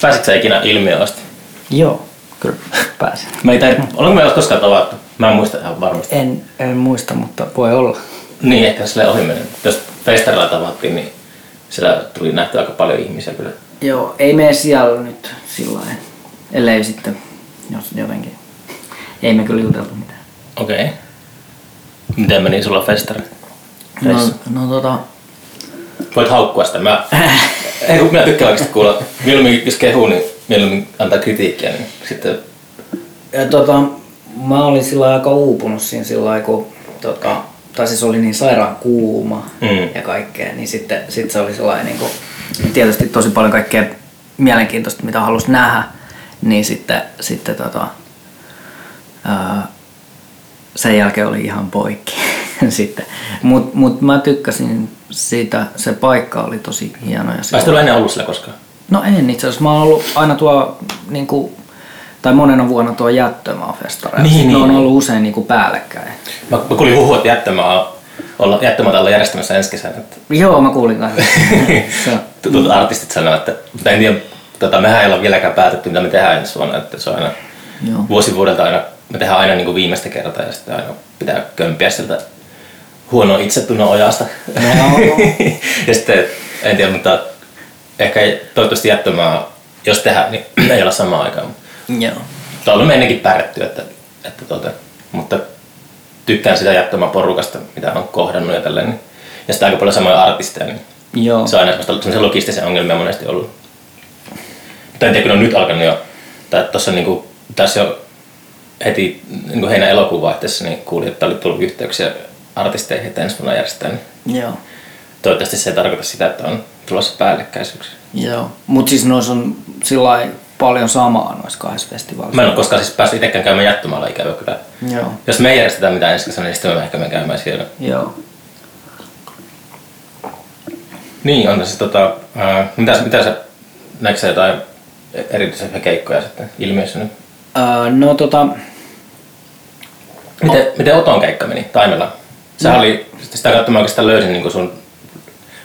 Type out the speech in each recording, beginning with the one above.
Pääsitkö sä ikinä ilmiöön asti? Joo, kyllä pääsin. Mä ei tain, olenko me koskaan tavattu? Mä en muista ihan varmasti. En, en muista, mutta voi olla. Niin, ehkä sille ohi menen. Jos festarilla tavattiin, niin siellä tuli nähty aika paljon ihmisiä kyllä. Joo, ei mene siellä nyt sillä lailla. Ellei sitten, jos jotenkin. Ei me kyllä juteltu mitään. Okei. Okay. Miten meni sulla festari? No, no tota, Voit haukkua sitä. Mä, ei, kun minä tykkään oikeasti kuulla. Mieluummin jos kehuu, niin mieluummin antaa kritiikkiä. Niin sitten, ja tota, mä olin sillä aika uupunut siinä sillä kun tota, tai siis oli niin sairaan kuuma Mm. ja kaikkea, niin sitten sit se oli sellainen niin kuin, tietysti tosi paljon kaikkea mielenkiintoista, mitä halusi nähdä, niin sitten, sitten tota, ää, sen jälkeen oli ihan poikki sitten. Mut, mut mä tykkäsin siitä, se paikka oli tosi hieno. Ja pääsit olla ennen ollut siellä koskaan? No en itse asiassa. Mä oon ollut aina tuo, niin kuin, tai monena vuonna tuo jättömaafestareilla. Niin, ne on niin. ollut usein niin kuin päällekkäin. Mä, mä kuulin huhua, että jättömaa, olla, jättömaata olla järjestämässä ensi kesänä. Että Joo, mä kuulin kanssa. On- tutut artistit sanoo, että mutta en tiedä, tota, mehän ei olla vieläkään päätetty, mitä me tehdään ensi vuonna. Että se on aina Joo. vuosi vuodelta aina, me tehdään aina niin kuin viimeistä kertaa ja sitten aina pitää kömpiä sieltä huonoa itsetunnon ojasta. Joo. ja sitten, en tiedä, mutta ehkä toivottavasti jättömaa, jos tehdään, niin ei olla samaan aikaan. Joo. Mutta olemme ennenkin pärjätty, että, että tuota, mutta tykkään sitä jättömaa porukasta, mitä on kohdannut ja tälleen. Niin. Ja sitten aika paljon samoja artisteja, niin Joo. se on aina semmoisia logistisia ongelmia monesti ollut. Mutta en tiedä, kun on nyt alkanut jo, tai tuossa niinku, tässä jo heti niinku heinä elokuun vaihteessa, niin kuulin, että oli tullut yhteyksiä artisteihin, että ensi vuonna järjestetään. Niin Joo. toivottavasti se ei tarkoita sitä, että on tulossa päällekkäisyyksiä. Joo. Mut siis noissa on sillä paljon samaa noissa kahdessa festivaalissa. Mä en ole koskaan siis päässyt itsekään käymään jättömaalla ikävä kyllä. Joo. Jos me ei järjestetään mitään ensi kesänä, niin sitten me ehkä menen käymään siellä. Joo. Niin, on se siis tota, ää, mitä, mitä sä, näetkö sä jotain erityisiä keikkoja sitten ilmiössä nyt? Öö, no tota, Miten, miten Oton keikka meni Taimella? Sehän No. oli, sitä kautta mä oikeastaan löysin niin sun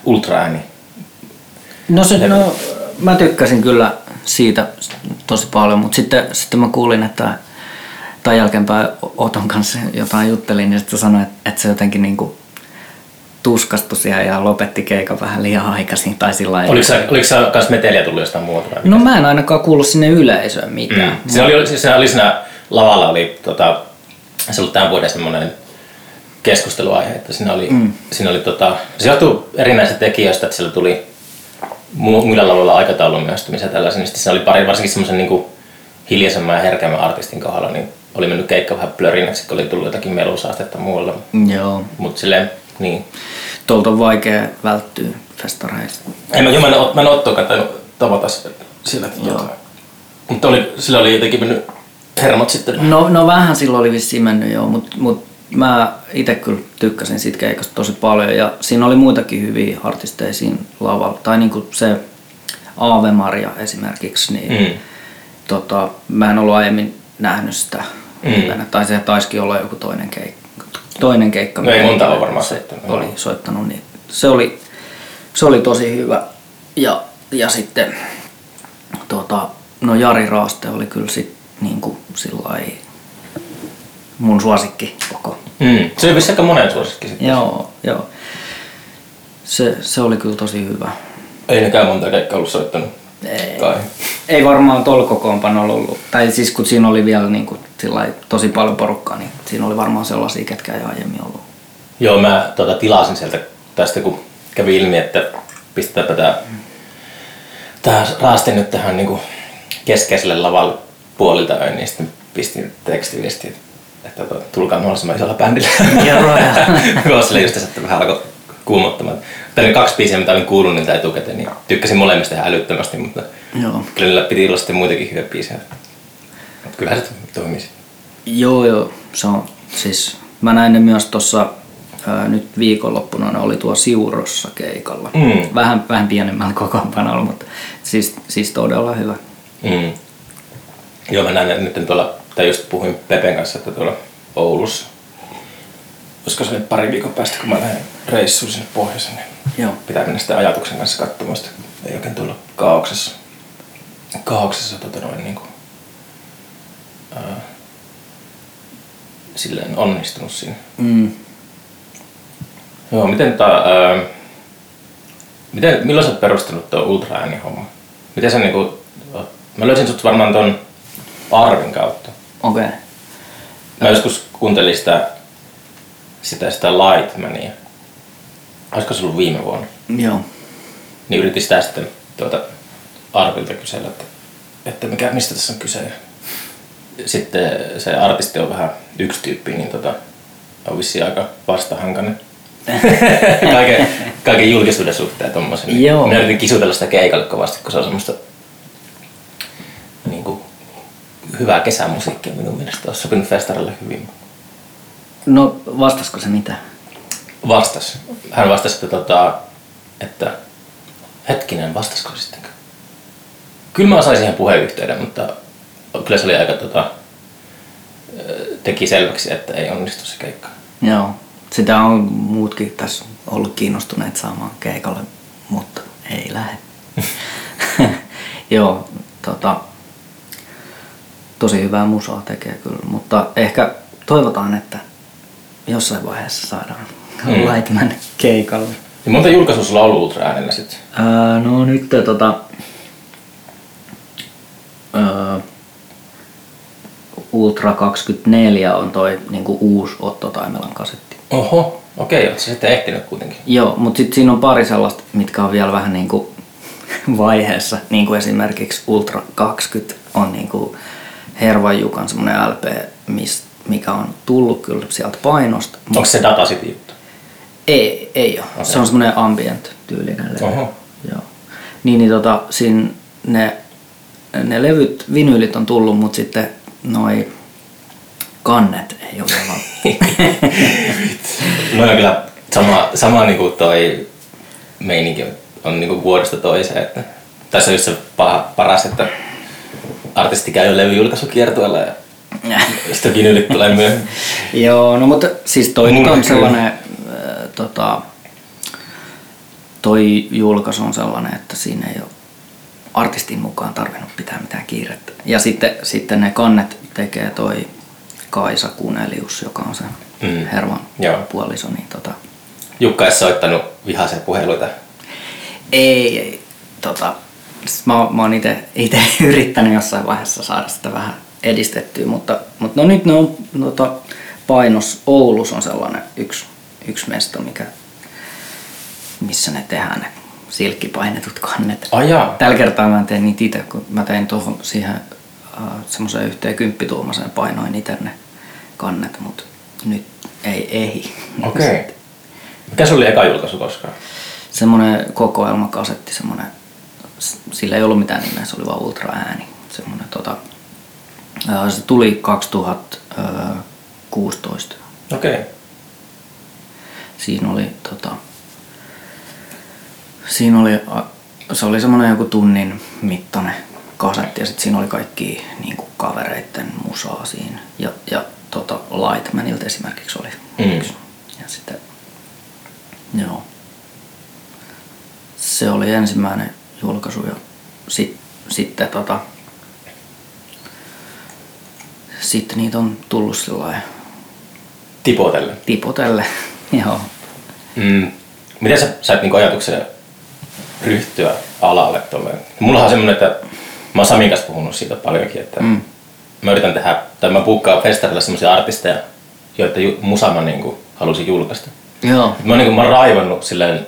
ultraääni. no, se, no mä tykkäsin kyllä siitä tosi paljon, mutta sitten, sitten mä kuulin, että tai jälkeenpäin Oton kanssa jotain juttelin, niin sitten sanoi, että, että se jotenkin niinku tuskastui siellä ja lopetti keikan vähän liian aikaisin. Tai sillä. Oliko sä, oliko sä kans meteliä tullut jostain muuta? vai No mä en ainakaan kuullut sinne yleisöön mitään. Mm. Siinä oli, siinä oli siinä lavalla oli tota, se oli tämän vuoden semmoinen keskusteluaihe, että siinä oli, mm. siinä oli tota, se johtuu erinäisistä tekijöistä, että siellä tuli mu- muilla lavoilla aikataulun myöstymisiä ja tällaisia, niin siinä oli pari, varsinkin semmoisen niin hiljaisemman ja herkemmän artistin kohdalla, niin oli mennyt keikka vähän plörinäksi, kun oli tullut jotakin melusaastetta muualla. Joo. Mutta silleen, niin. Tuolta on vaikea välttyä festareista. En mä, mä, en, mä en Ottoa tavata sillä. Mutta oli, sillä oli jotenkin mennyt hermot sitten. No, no vähän silloin oli vissiin mennyt joo, mutta mut mä itse kyllä tykkäsin siitä keikasta tosi paljon ja siinä oli muitakin hyviä artisteja siinä lavalla. Tai niinku se Aave Maria esimerkiksi, niin Mm. tota, mä en ollut aiemmin nähnyt sitä Mm. livenä. Tai se taisikin olla joku toinen keikka. Toinen keikka. No ei monta ole varmaan se soittanut, oli soittanut, niin se oli, se oli tosi hyvä. Ja, ja sitten tota, no Jari Raaste oli kyllä sit niinku sillai mun suosikki koko. Mm. Se oli aika monen suosikki sitten. Joo, joo. Se, se oli kyllä tosi hyvä. Ei nekään monta keikkaa ollut soittanut. Ei. Kai. Ei varmaan tuolla kokoonpanolla ollut. Tai siis kun siinä oli vielä niin kuin, tosi paljon porukkaa, niin siinä oli varmaan sellaisia, ketkä ei aiemmin ollut. Joo, mä tota, tilasin sieltä tästä, kun kävi ilmi, että pistetäänpä tää, tää raaste nyt tähän niinku keskeiselle lavalle puolilta öin, niin sitten pistin tekstiviesti, että tota, tulkaa mahdollisimman isolla bändillä. Joo, Joo, sille just että vähän alkoi kuumottamaan. Mutta ne kaksi biisiä, mitä olin kuullut niiltä etukäteen, niin tykkäsin molemmista ihan älyttömästi, mutta Joo. kyllä piti olla sitten muitakin hyviä biisejä. Mutta kyllähän se toimii sitten. Joo, joo. Se on, siis, mä näin ne myös tuossa nyt viikonloppuna, ne oli tuo Siurossa keikalla. Mm. Vähän, vähän pienemmällä kokoonpanolla, mutta siis, siis todella hyvä. Mm. Joo, mä että nyt tuolla, tai just puhuin Pepen kanssa, että tuolla Oulussa, koska se oli pari viikon päästä, kun mä lähden reissuun sinne pohjoiseen, niin Joo. pitää mennä sitten ajatuksen kanssa katsomaan sitä. Ei oikein tulla kaauksessa. kaauksessa tota noin niinku, ää, silleen onnistunut siinä. Mm. Joo, miten tää, ää, miten, milloin sä oot perustanut tuo ultra homma? Miten sä niinku, mä löysin sut varmaan ton Arvin kautta. Okei. Okay. Mä joskus kuuntelin sitä, sitä, sitä Lightmania. Olisiko se ollut viime vuonna? Joo. Niin yritin sitä sitten tuota Arvilta kysellä, että, että mikä, mistä tässä on kyse. Sitten se artisti on vähän yksi tyyppi, niin tota, on vissiin aika vastahankainen. kaiken, kaiken julkisuuden suhteen tommosen. Niin Joo. Minä yritin kisutella sitä keikalle kovasti, kun se on semmoista niin kuin, hyvää kesämusiikkia minun mielestä. Olisi sopinut festarille hyvin. No vastasko se mitä? Vastas. Hän vastasi, että, tota, että hetkinen, vastasko sittenkö? Kyllä mä sain siihen puheyhteyden, mutta kyllä se oli aika tota, teki selväksi, että ei onnistu se keikka. Joo. Sitä on muutkin tässä ollut kiinnostuneet saamaan keikalle, mutta ei lähde. Joo, tota, tosi hyvää musaa tekee kyllä, mutta ehkä toivotaan, että jossain vaiheessa saadaan Mm. Lightman keikalle. Ja monta julkaisua sulla on ollut ultra äänellä sitten? Ää, no nyt tota, ää, Ultra 24 on toi niinku uusi Otto Taimelan kasetti. Oho, okei, oot sä sitten ehtinyt kuitenkin. Joo, mutta sitten siinä on pari sellaista, mitkä on vielä vähän niinku vaiheessa, niin kuin esimerkiksi Ultra 20 on niinku Hervan Jukan semmoinen LP, mis, mikä on tullut kyllä sieltä painosta. Onko se Data City juttu? Ei, ei ole. Okei. Se on semmoinen ambient-tyylinen levy. Oho. Joo. Niin, niin tota, siinä ne, ne levyt, vinyylit on tullut, mutta sitten noi kannet ei ole vielä. No on kyllä sama, sama niinku toi meininki on niinku vuodesta toiseen. Että tässä on just se paha, paras, että artisti käy jo levyjulkaisukiertueella ja sitten vinylit tulee myöhemmin. Joo, no mutta siis toi nyt on sellainen, äh, tota, toi julkaisu on sellainen, että siinä ei ole artistin mukaan tarvinnut pitää mitään kiirettä. Ja sitten, sitten ne kannet tekee toi Kaisa Kunelius, joka on se Mm. Hervan Joo. puoliso, niin tota, Jukka ei soittanut vihaisia puheluita. ei, ei tota, mä, oon- mä oon ite, ite yrittänyt jossain vaiheessa saada sitä vähän edistettyä, mutta, mutta no nyt ne on tota, painos Oulus on sellainen yksi, yksi mesto, mikä, missä ne tehdään ne silkkipainetut kannet. Ai jaa. Tällä kertaa mä en tee niitä itse, kun mä tein tuohon siihen äh, semmoiseen yhteen kymppituumaseen painoin itse ne kannet, mutta nyt ei ei. Okei. Okay. Mikä se oli eka julkaisu koskaan? semmoinen kokoelmakasetti, semmoinen, sillä ei ollut mitään nimeä, se oli vaan ultra ääni. Semmoinen, tota, se tuli 2016. Okei. Okay. Siinä oli, tota, siinä oli, se oli semmoinen joku tunnin mittainen kasetti ja sitten siinä oli kaikki niin kuin kavereitten musaa siinä. Ja, ja tota, Lightmanilta esimerkiksi oli Mm. yksi. Ja sitten, joo. Se oli ensimmäinen julkaisu ja sit, sitten tota, sitten niitä on tullut sillä Tipotelle. tipotelle. Joo. Mm. Miten sä sait niinku ajatuksen ryhtyä alalle tolleen? Mullahan on semmonen, että mä oon Samin kanssa puhunut siitä paljonkin, että mm. Mä yritän tehdä, tai mä buukkaan festarilla semmoisia artisteja, joita musa mä niinku halusin julkaista. Joo. Mä oon, niinku, mä oon raivannut silleen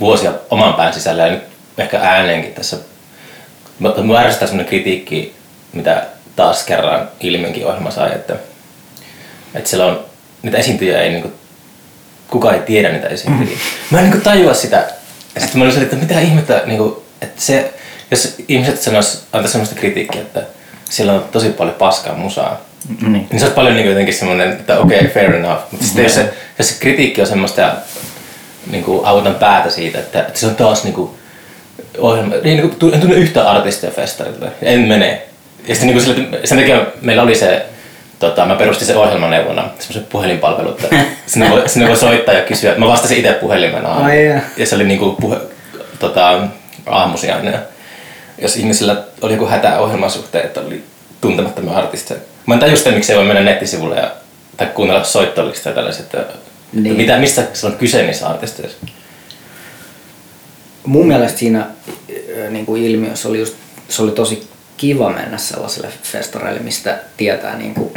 vuosia oman pään sisällä ja nyt ehkä ääneenkin tässä. Mä- ärsyttää semmonen kritiikki, mitä taas kerran Ilmenkin ohjelma sai, että, että siellä on niitä esiintyjiä ei niinku, kukaan ei tiedä niitä esiintyjiä. Mä en niinku tajua sitä. Ja sitten mä olin että mitä ihmettä, niinku, että se, jos ihmiset sanois, antaa semmoista kritiikkiä, että siellä on tosi paljon paskaa musaa, Niin. niin se olisi paljon niin jotenkin semmoinen, että okei, okay, fair enough. Mutta sitten jos se, jos se kritiikki on semmoista ja niin kuin autan päätä siitä, että, että se on taas niin kuin, ohjelma, niin, niin kuin, en tunne yhtään artistia festarille, en mene. Ja sitten niin kuin sen takia meillä oli se, tota, mä perustin sen ohjelmaneuvona, semmoisen puhelinpalvelu, että sinne voi, sinne voi soittaa ja kysyä. Mä vastasin itse puhelimena. Ai jaa. ja se oli niin kuin puhe, tota, aamusi aina. jos ihmisillä oli joku hätä ohjelman suhteen, että oli tuntemattomia artisteja. Mä en tajua sitä, miksi ei voi mennä nettisivulle ja, tai kuunnella soittolista ja tällaiset. Että, Niin. niin. mitä, mistä se on kyse niissä artisteissa? Mun mielestä siinä ö, niin kuin ilmiössä oli just, se oli tosi kiva mennä sellaiselle festareille, mistä tietää niin kuin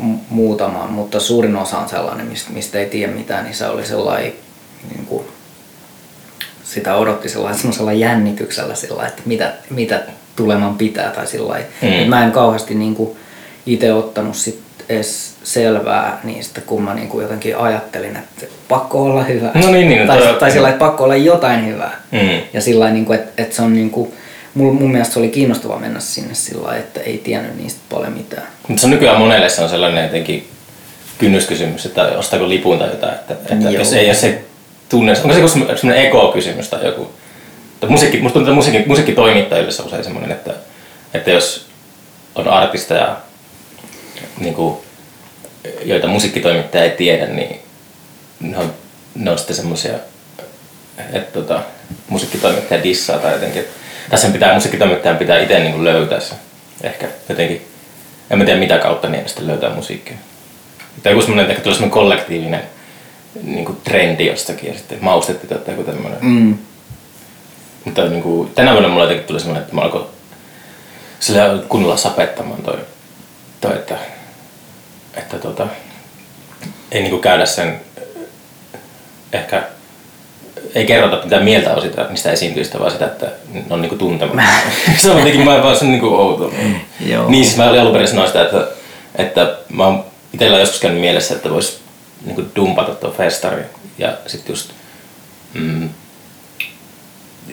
m- muutaman, mutta suurin osa on sellainen, mistä, mistä ei tiedä mitään, niin se oli sellainen, niin kuin, sitä odotti sellainen semmoisella jännityksellä sillä, että mitä, mitä tuleman pitää tai sillä. Mm. Mä en kauheasti niin kuin itse ottanut sit edes selvää niistä, kun mä niin kuin jotenkin ajattelin, että pakko olla hyvä. No niin, niin, tai, toi- tai sillä että pakko olla jotain hyvää. Mm. Ja sillä niin kuin, että, että se on niin kuin, mun, mun mielestä se oli kiinnostavaa mennä sinne sillä että ei tiennyt niistä paljon mitään. Mutta se on nykyään monelle se on sellainen jotenkin kynnyskysymys, että ostaako lipun tai jotain. Että, että Joo. jos ei, jos ei tunne, onko se joku semmoinen eko-kysymys tai joku. Tai musiikki, musta tuntuu, että musiikki, musiikkitoimittajille se on usein semmoinen, että, että jos on artisteja, niin kuin, joita musiikkitoimittaja ei tiedä, niin ne on, ne on sitten semmoisia, että tota, musiikkitoimittaja dissaa tai jotenkin. että Tässä pitää, musiikkitoimittajan pitää itse niin löytää se. Ehkä jotenkin, en mä tiedä mitä kautta niin sitten löytää musiikkia. Tai joku semmoinen, ehkä tulee semmoinen kollektiivinen niin kuin trendi jostakin ja sitten maustettiin tai joku tämmöinen. Mm. Mutta niin kuin, tänä vuonna mulla jotenkin tuli semmoinen, että mä alkoin sillä kunnolla sapettamaan toi, toi että, että tota, ei niin kuin käydä sen, ehkä ei kerrota mitä mieltä on sitä, niistä esiintyjistä, vaan sitä, että ne on niinku tuntematta. se on jotenkin mä vaan se on niinku outo. Joo. Niin siis mä olin alun perin sanoa sitä, että, että mä oon itsellä joskus käynyt mielessä, että vois niinku dumpata tuon festari ja sitten just mm,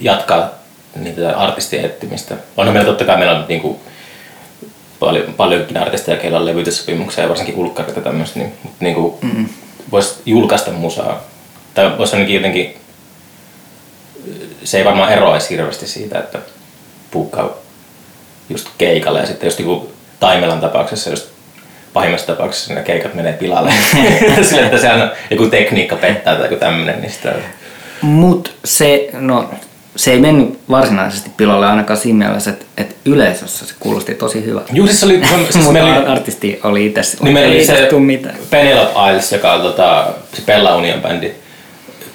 jatkaa niitä artistien etsimistä. Onhan meillä totta kai meillä on niinku paljon, paljonkin artisteja, keillä on levytyssopimuksia ja varsinkin ulkkareita ja tämmöistä, niin, mutta niinku, mm. voisi julkaista musaa. Tai voisi ainakin jotenkin, se ei varmaan eroaisi hirveästi siitä, että puukkaa just keikalle ja sitten just joku Taimelan tapauksessa, just pahimmassa tapauksessa ne keikat menee pilalle. Sillä, että se on joku tekniikka pettää tai joku tämmöinen, niin sitä Mut se, no, se ei mennyt varsinaisesti pilalle ainakaan siinä mielessä, että, että yleisössä se kuulosti tosi hyvältä. Juu, siis oli, siis Mutta meillä oli, artisti oli itse Niin meillä ei oli se mitään. Penelope Isles, joka on tota, se Pella Union bändi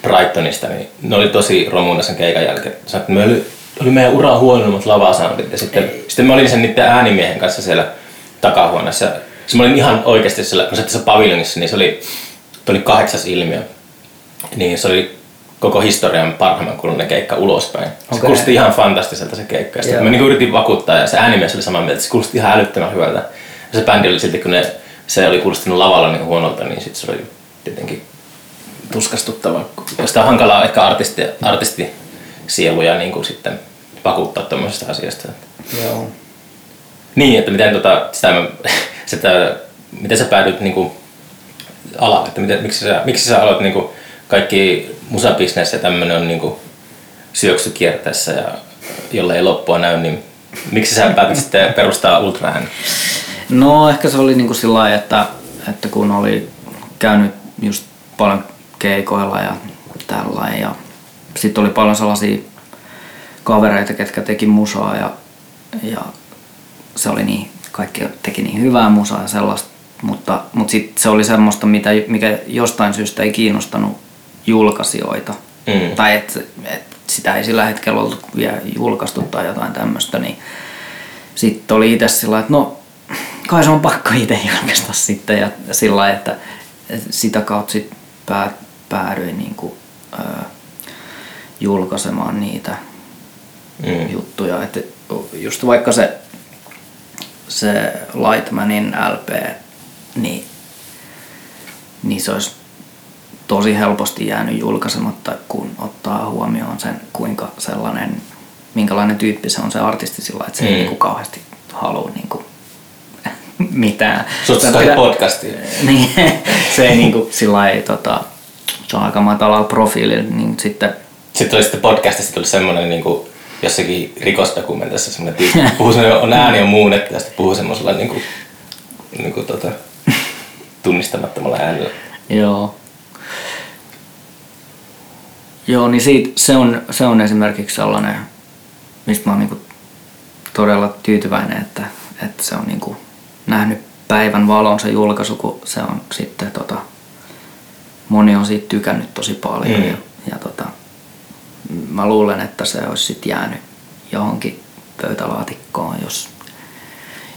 Brightonista, niin ne oli tosi romuna sen keikan jälkeen. Sanoin, että me oli, oli meidän uran huonommat lavasoundit ja sitten, sitten mä olin sen niiden äänimiehen kanssa siellä takahuoneessa. Ja Siis mä olin ihan oikeasti siellä, kun se tässä paviljonissa, niin se oli, oli kahdeksas ilmiö. Niin se oli koko historian parhaimman kuulunen keikka ulospäin. Se Okei. kuulosti ihan fantastiselta se keikka. Ja sitten mä niinku yritin vakuuttaa ja se äänimies oli samaa mieltä, se kuulosti ihan älyttömän hyvältä. Ja se bändi oli silti, kun ne, se oli kuulostunut lavalla niin huonolta, niin sitten se oli tietenkin tuskastuttava. Ja sitä on hankalaa ehkä artisti, artistisieluja niin kuin sitten vakuuttaa tuommoisesta asiasta. Joo. Niin, että miten, tota, sitä, mä- sitä, miten sä päädyit niin kuin alalle, että miten, miksi, sä, miksi sä aloit niin kuin kaikki musabisnes ja tämmöinen on niin kuin syöksykierteessä ja jolle ei loppua näy, niin miksi sä päätit sitten perustaa Ultrahän? No ehkä se oli niinku sillä lailla, että, että kun oli käynyt just paljon keikoilla ja tällainen ja sitten oli paljon sellaisia kavereita, ketkä teki musaa ja, ja se oli niin, kaikki teki niin hyvää musaa ja sellaista, mutta, mutta sitten se oli semmoista, mitä, mikä jostain syystä ei kiinnostanut julkaisijoita. Mm. Tai että et sitä ei sillä hetkellä ollut vielä julkaistu tai jotain tämmöistä, niin sitten oli itse sillä että no kai se on pakko itse julkaista sitten ja sillä että sitä kautta sitten pää, päädyin niin kuin, ö, julkaisemaan niitä Mm. juttuja. Että just vaikka se, se Lightmanin LP, niin, niin se olisi tosi helposti jäänyt julkaisematta, kun ottaa huomioon sen, kuinka sellainen, minkälainen tyyppi se on se artisti sillä, että se ei Mm. niinku kauheasti halua mitään. Sut Se toi pitää- podcastiin. niin, se ei niinku sillä lailla, tota, se on aika matalalla profiililla, niin sitten Sitten oli sitten podcastista tuli semmoinen niin kuin jossakin rikosdokumentissa semmoinen tyyppi, puhuu semmoinen, on ääni on muunnettu ja sitten puhuu semmoisella niin kuin, niin kuin, tota, tunnistamattomalla äänellä. Joo. Joo, niin siitä, se, on, se on esimerkiksi sellainen, mistä mä oon niinku todella tyytyväinen, että, että se on niin kuin nähnyt päivän valon se julkaisu, kun se on sitten tota, moni on siitä tykännyt tosi paljon. Mm. Ja, ja tota, mä luulen, että se olisi sitten jäänyt johonkin pöytälaatikkoon, jos,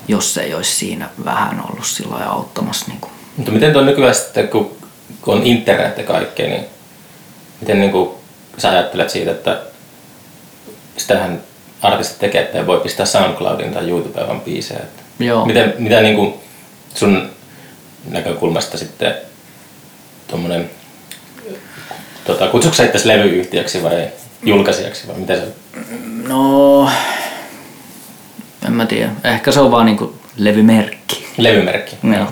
jos se ei olisi siinä vähän ollut sillä auttamassa. Niin kuin. Mutta miten tuo nykyään sitten, kun on internet ja kaikkea, niin miten niin kuin sä ajattelet siitä, että sitähän artistit tekee, että voi pistää SoundCloudin tai YouTubeen vaan biisejä. Että Joo. Miten, mitä niin kuin sun näkökulmasta sitten tuommoinen, tota, kutsuko sä itse levyyhtiöksi vai julkaisijaksi vai mitä se No, en mä tiedä. Ehkä se on vaan niinku levymerkki. Levymerkki. Joo.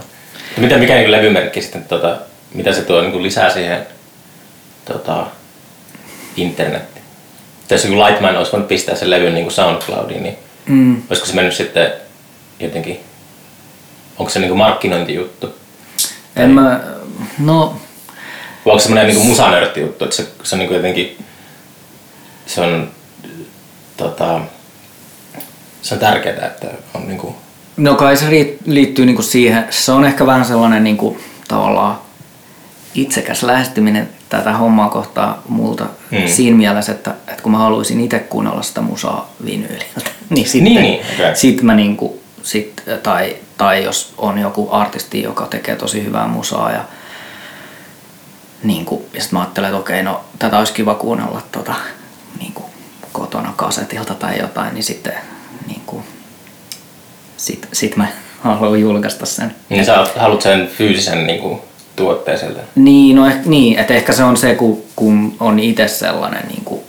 Mitä, mikä niin levymerkki sitten, tota, mitä se tuo niin lisää siihen tota, internettiin? Jos joku Lightman olisi voinut pistää sen levyn niin SoundCloudiin, niin mm. olisiko se mennyt sitten jotenkin, onko se niin markkinointijuttu? En mä, no... Vai onko se semmoinen niin musanörtti juttu, että se, se on niin jotenkin, se on, tota, se on tärkeää, että on niin kuin... No kai se liittyy niin kuin siihen, se on ehkä vähän sellainen niin kuin, tavallaan itsekäs lähestyminen tätä hommaa kohtaa multa mm. siinä mielessä, että, että kun mä haluaisin itse kuunnella sitä musaa vinyyliltä, niin sitten niin, niin, okay. sit mä niinku, sit, tai, tai jos on joku artisti, joka tekee tosi hyvää musaa ja niin kuin, ja sitten mä ajattelen, että okei, no tätä olisi kiva kuunnella tota, niin kuin, kotona kasetilta tai jotain, niin sitten niin kuin, sit, sit mä haluan julkaista sen. Niin sä haluat sen fyysisen niin kuin, tuotteeselta. Niin, no eh, niin, että ehkä se on se, kun, kun on itse sellainen niin kuin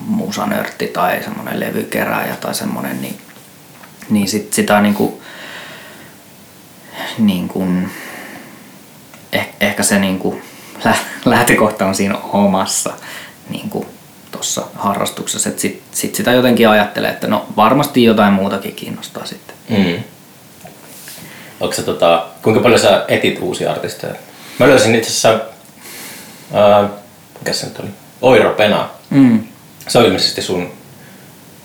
musanörtti tai semmoinen levykerääjä tai semmoinen, niin, niin sit, sitä niin kuin, niin kuin, eh, ehkä se niin kuin, lähtökohta on siinä omassa niin kuin, tuossa harrastuksessa, että sit, sit sitä jotenkin ajattelee, että no varmasti jotain muutakin kiinnostaa sitten. Mm. Onko se, tota, kuinka paljon sä etit uusia artisteja? Mä löysin itse asiassa, ää, mikä se nyt oli? Oiro Pena. Mm. Se oli ilmeisesti sun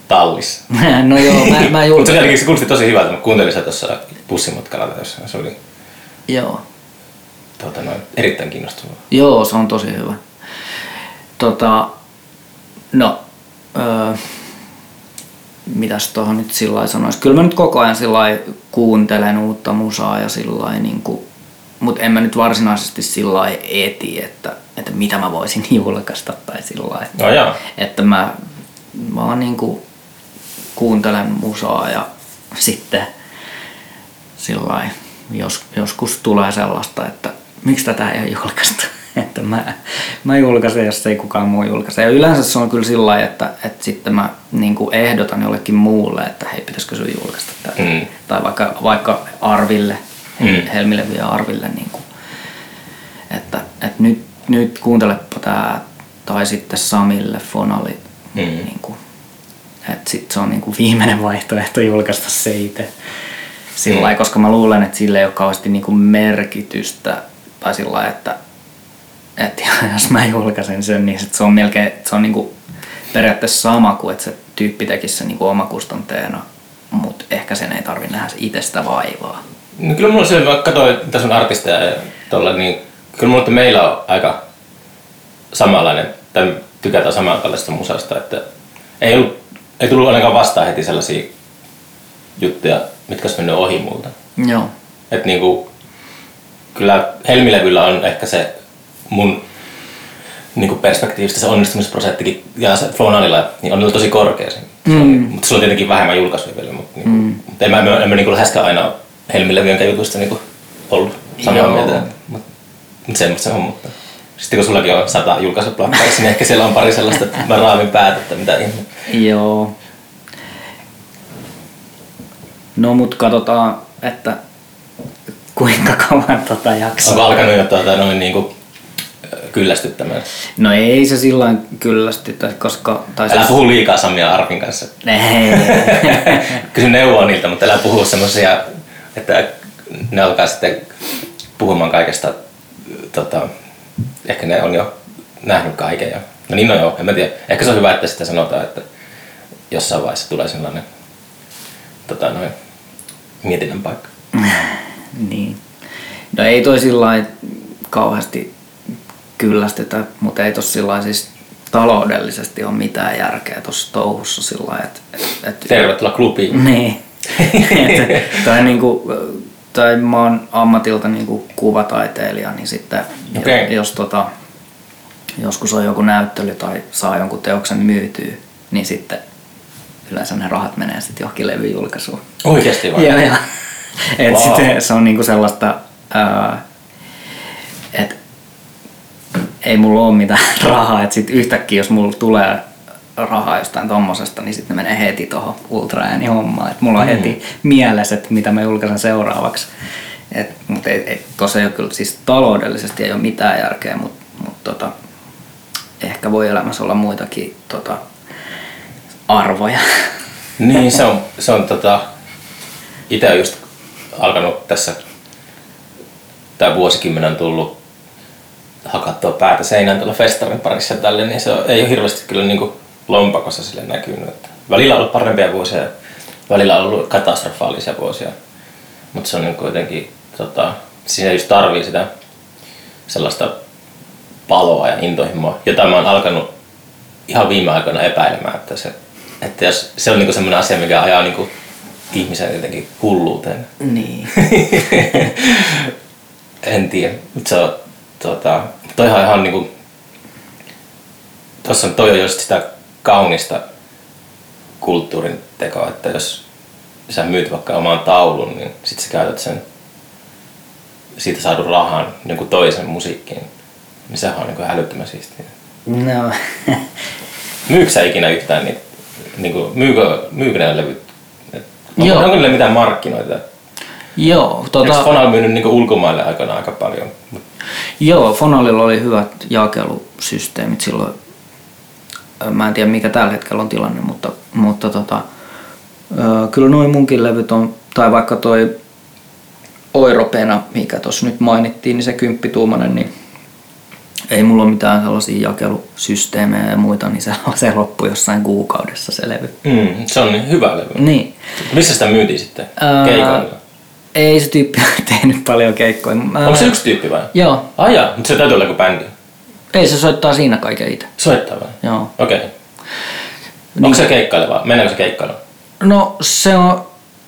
tallis. no joo, mä, mä Mutta se, se kuulosti tosi hyvältä. Mä kuuntelin sitä tuossa bussimatkalla jossain. Se oli joo. Tuota, noin, erittäin kiinnostavaa. Joo, se on tosi hyvä. Tota, no, öö, mitäs tuohon nyt sillä sanoisi. Kyllä mä nyt koko ajan sillä kuuntelen uutta musaa ja sillä niin kuin, mutta en mä nyt varsinaisesti sillä eti, että, että mitä mä voisin julkaista tai sillä no että mä vaan niin kuin kuuntelen musaa ja sitten sillä jos, joskus tulee sellaista, että miksi tätä ei ole julkaistu. että mä, mä julkaisen, jos ei kukaan muu julkaise. Ja yleensä se on kyllä sillä että, että sitten mä niin kuin ehdotan jollekin muulle, että hei, pitäisikö sun julkaista tätä. Mm. Tai vaikka, vaikka Arville, mm. Helmille ja Arville, niin kuin, että, että nyt, nyt kuuntelepa tää, tai sitten Samille, Fonali, mm. niin kuin, että sit se on niin kuin viimeinen vaihtoehto julkaista se itse. Sillä mm. koska mä luulen, että sille ei ole kauheasti niin kuin merkitystä, tai sillä että että jos mä julkaisen sen, niin se on melkein, se on niinku periaatteessa sama kuin että se tyyppi tekisi sen niinku omakustanteena, mutta ehkä sen ei tarvi nähdä itse sitä vaivaa. No kyllä mulla se, vaikka katsoin tässä on artisteja ja tolla, niin kyllä mulla että meillä on aika samanlainen, tai tykätään samankaltaisesta musasta, että ei, ollut, ei tullut ainakaan vastaan heti sellaisia juttuja, mitkä olisi mennyt ohi multa. Joo. Että niinku, kyllä Helmilevyllä on ehkä se mun niin kuin perspektiivistä se onnistumisprosenttikin ja se Flonalilla niin on tosi korkea se. Mm. Mutta se on tietenkin vähemmän julkaisuja vielä, mutta, niin kuin, mm. mutta en mä, en mä niin kuin läheskään aina Helmilevyönkään jutuista niin ollut samaa mieltä. Mutta, mutta semmoista se on, mutta sitten kun sullakin on sata julkaisuplakkarissa, niin ehkä siellä on pari sellaista, että mä raavin päät, että mitä ihme. Joo. No mut katsotaan, että kuinka kauan tota jaksaa. Onko alkanut jo tuota, noin niin kuin kyllästyttämään? No ei se silloin kyllästytä, koska... Tai älä siis... puhu liikaa Sami ja Arvin kanssa. Ei. Kysy neuvoa niiltä, mutta älä puhu semmoisia, että ne alkaa sitten puhumaan kaikesta. Tota, ehkä ne on jo nähnyt kaiken. Ja, no niin, no joo, en mä tiedä. Ehkä se on hyvä, että sitä sanotaan, että jossain vaiheessa tulee sellainen tota, noin, mietinnän paikka. Niin. No ei toi sillä kauheasti kyllästetä, mutta ei tossa sillä siis taloudellisesti ole mitään järkeä tuossa touhussa sillä että... Et, et, Tervetuloa klubiin. Niin. Tai niinku, tai mä oon ammatilta niinku kuvataiteilija, niin sitten Okei. jos, jos tota, joskus on joku näyttely tai saa jonkun teoksen myytyä, niin sitten yleensä ne rahat menee sitten johonkin levyjulkaisuun. Oikeesti vai? Joo, joo. Et Wow. sitten se on niinku sellaista, että ei mulla ole mitään rahaa, että sitten yhtäkkiä jos mulla tulee rahaa jostain tommosesta, niin sitten ne menee heti tuohon ultraääni hommaan. Et mulla on Mm. heti mielessä, että mitä mä julkaisen seuraavaksi. Mutta ei, ei, ole kyllä, siis taloudellisesti ei ole mitään järkeä, mutta mut tota, ehkä voi elämässä olla muitakin tota, arvoja. Niin, se on, se on tota, itse on just alkanut tässä, tämä vuosikymmen on tullut hakattua päätä seinään tuolla festarin parissa tälle, niin se on, ei ole hirveästi kyllä niin lompakossa sille näkynyt. Että välillä on ollut parempia vuosia ja välillä on ollut katastrofaalisia vuosia. Mutta se on niin kuitenkin, tota, siinä just tarvii sitä sellaista paloa ja intohimoa, jota mä oon alkanut ihan viime aikoina epäilemään, että, se, että jos se on niinku semmoinen asia, mikä ajaa niinku ihmisen jotenkin hulluuteen. niin. En tiedä, mutta se on, tota, toihan ihan niinku, tossa on, toi on just sitä kaunista kulttuurin tekoa, että jos sä myyt vaikka oman taulun, niin sit sä käytät sen siitä saadun rahan jonkun toisen musiikkiin, niin sehän on niinku älyttömän siistiä. No, Myykö sä ikinä yhtään niitä? Niinku, myykö, myykö ne levyt? Et Onko, Joo. onko niille mitään markkinoita? joo, Tota... Eikö Fonal myynyt niinku ulkomaille aikana aika paljon? Joo, Fonalilla oli hyvät jakelusysteemit silloin. Mä en tiedä mikä tällä hetkellä on tilanne, mutta, mutta tota, kyllä noin munkin levyt on, tai vaikka toi Oiropena, mikä tuossa nyt mainittiin, niin se kymppituumainen, niin ei mulla ole mitään sellaisia jakelusysteemejä ja muita, niin se, se loppui jossain kuukaudessa se levy. mm, se on niin hyvä levy. Niin. Missä sitä myytiin sitten? Ää, Keikoilla? Ei se tyyppi tehnyt paljon keikkoja. Onko se yksi tyyppi vai? Joo. Ai jaa, mutta se täytyy olla joku bändi. Ei se soittaa siinä kaiken itse. Soittaa vai? Joo. Okei. Okay. Onko se keikkaileva? Mennäänkö se keikkailla? No se on,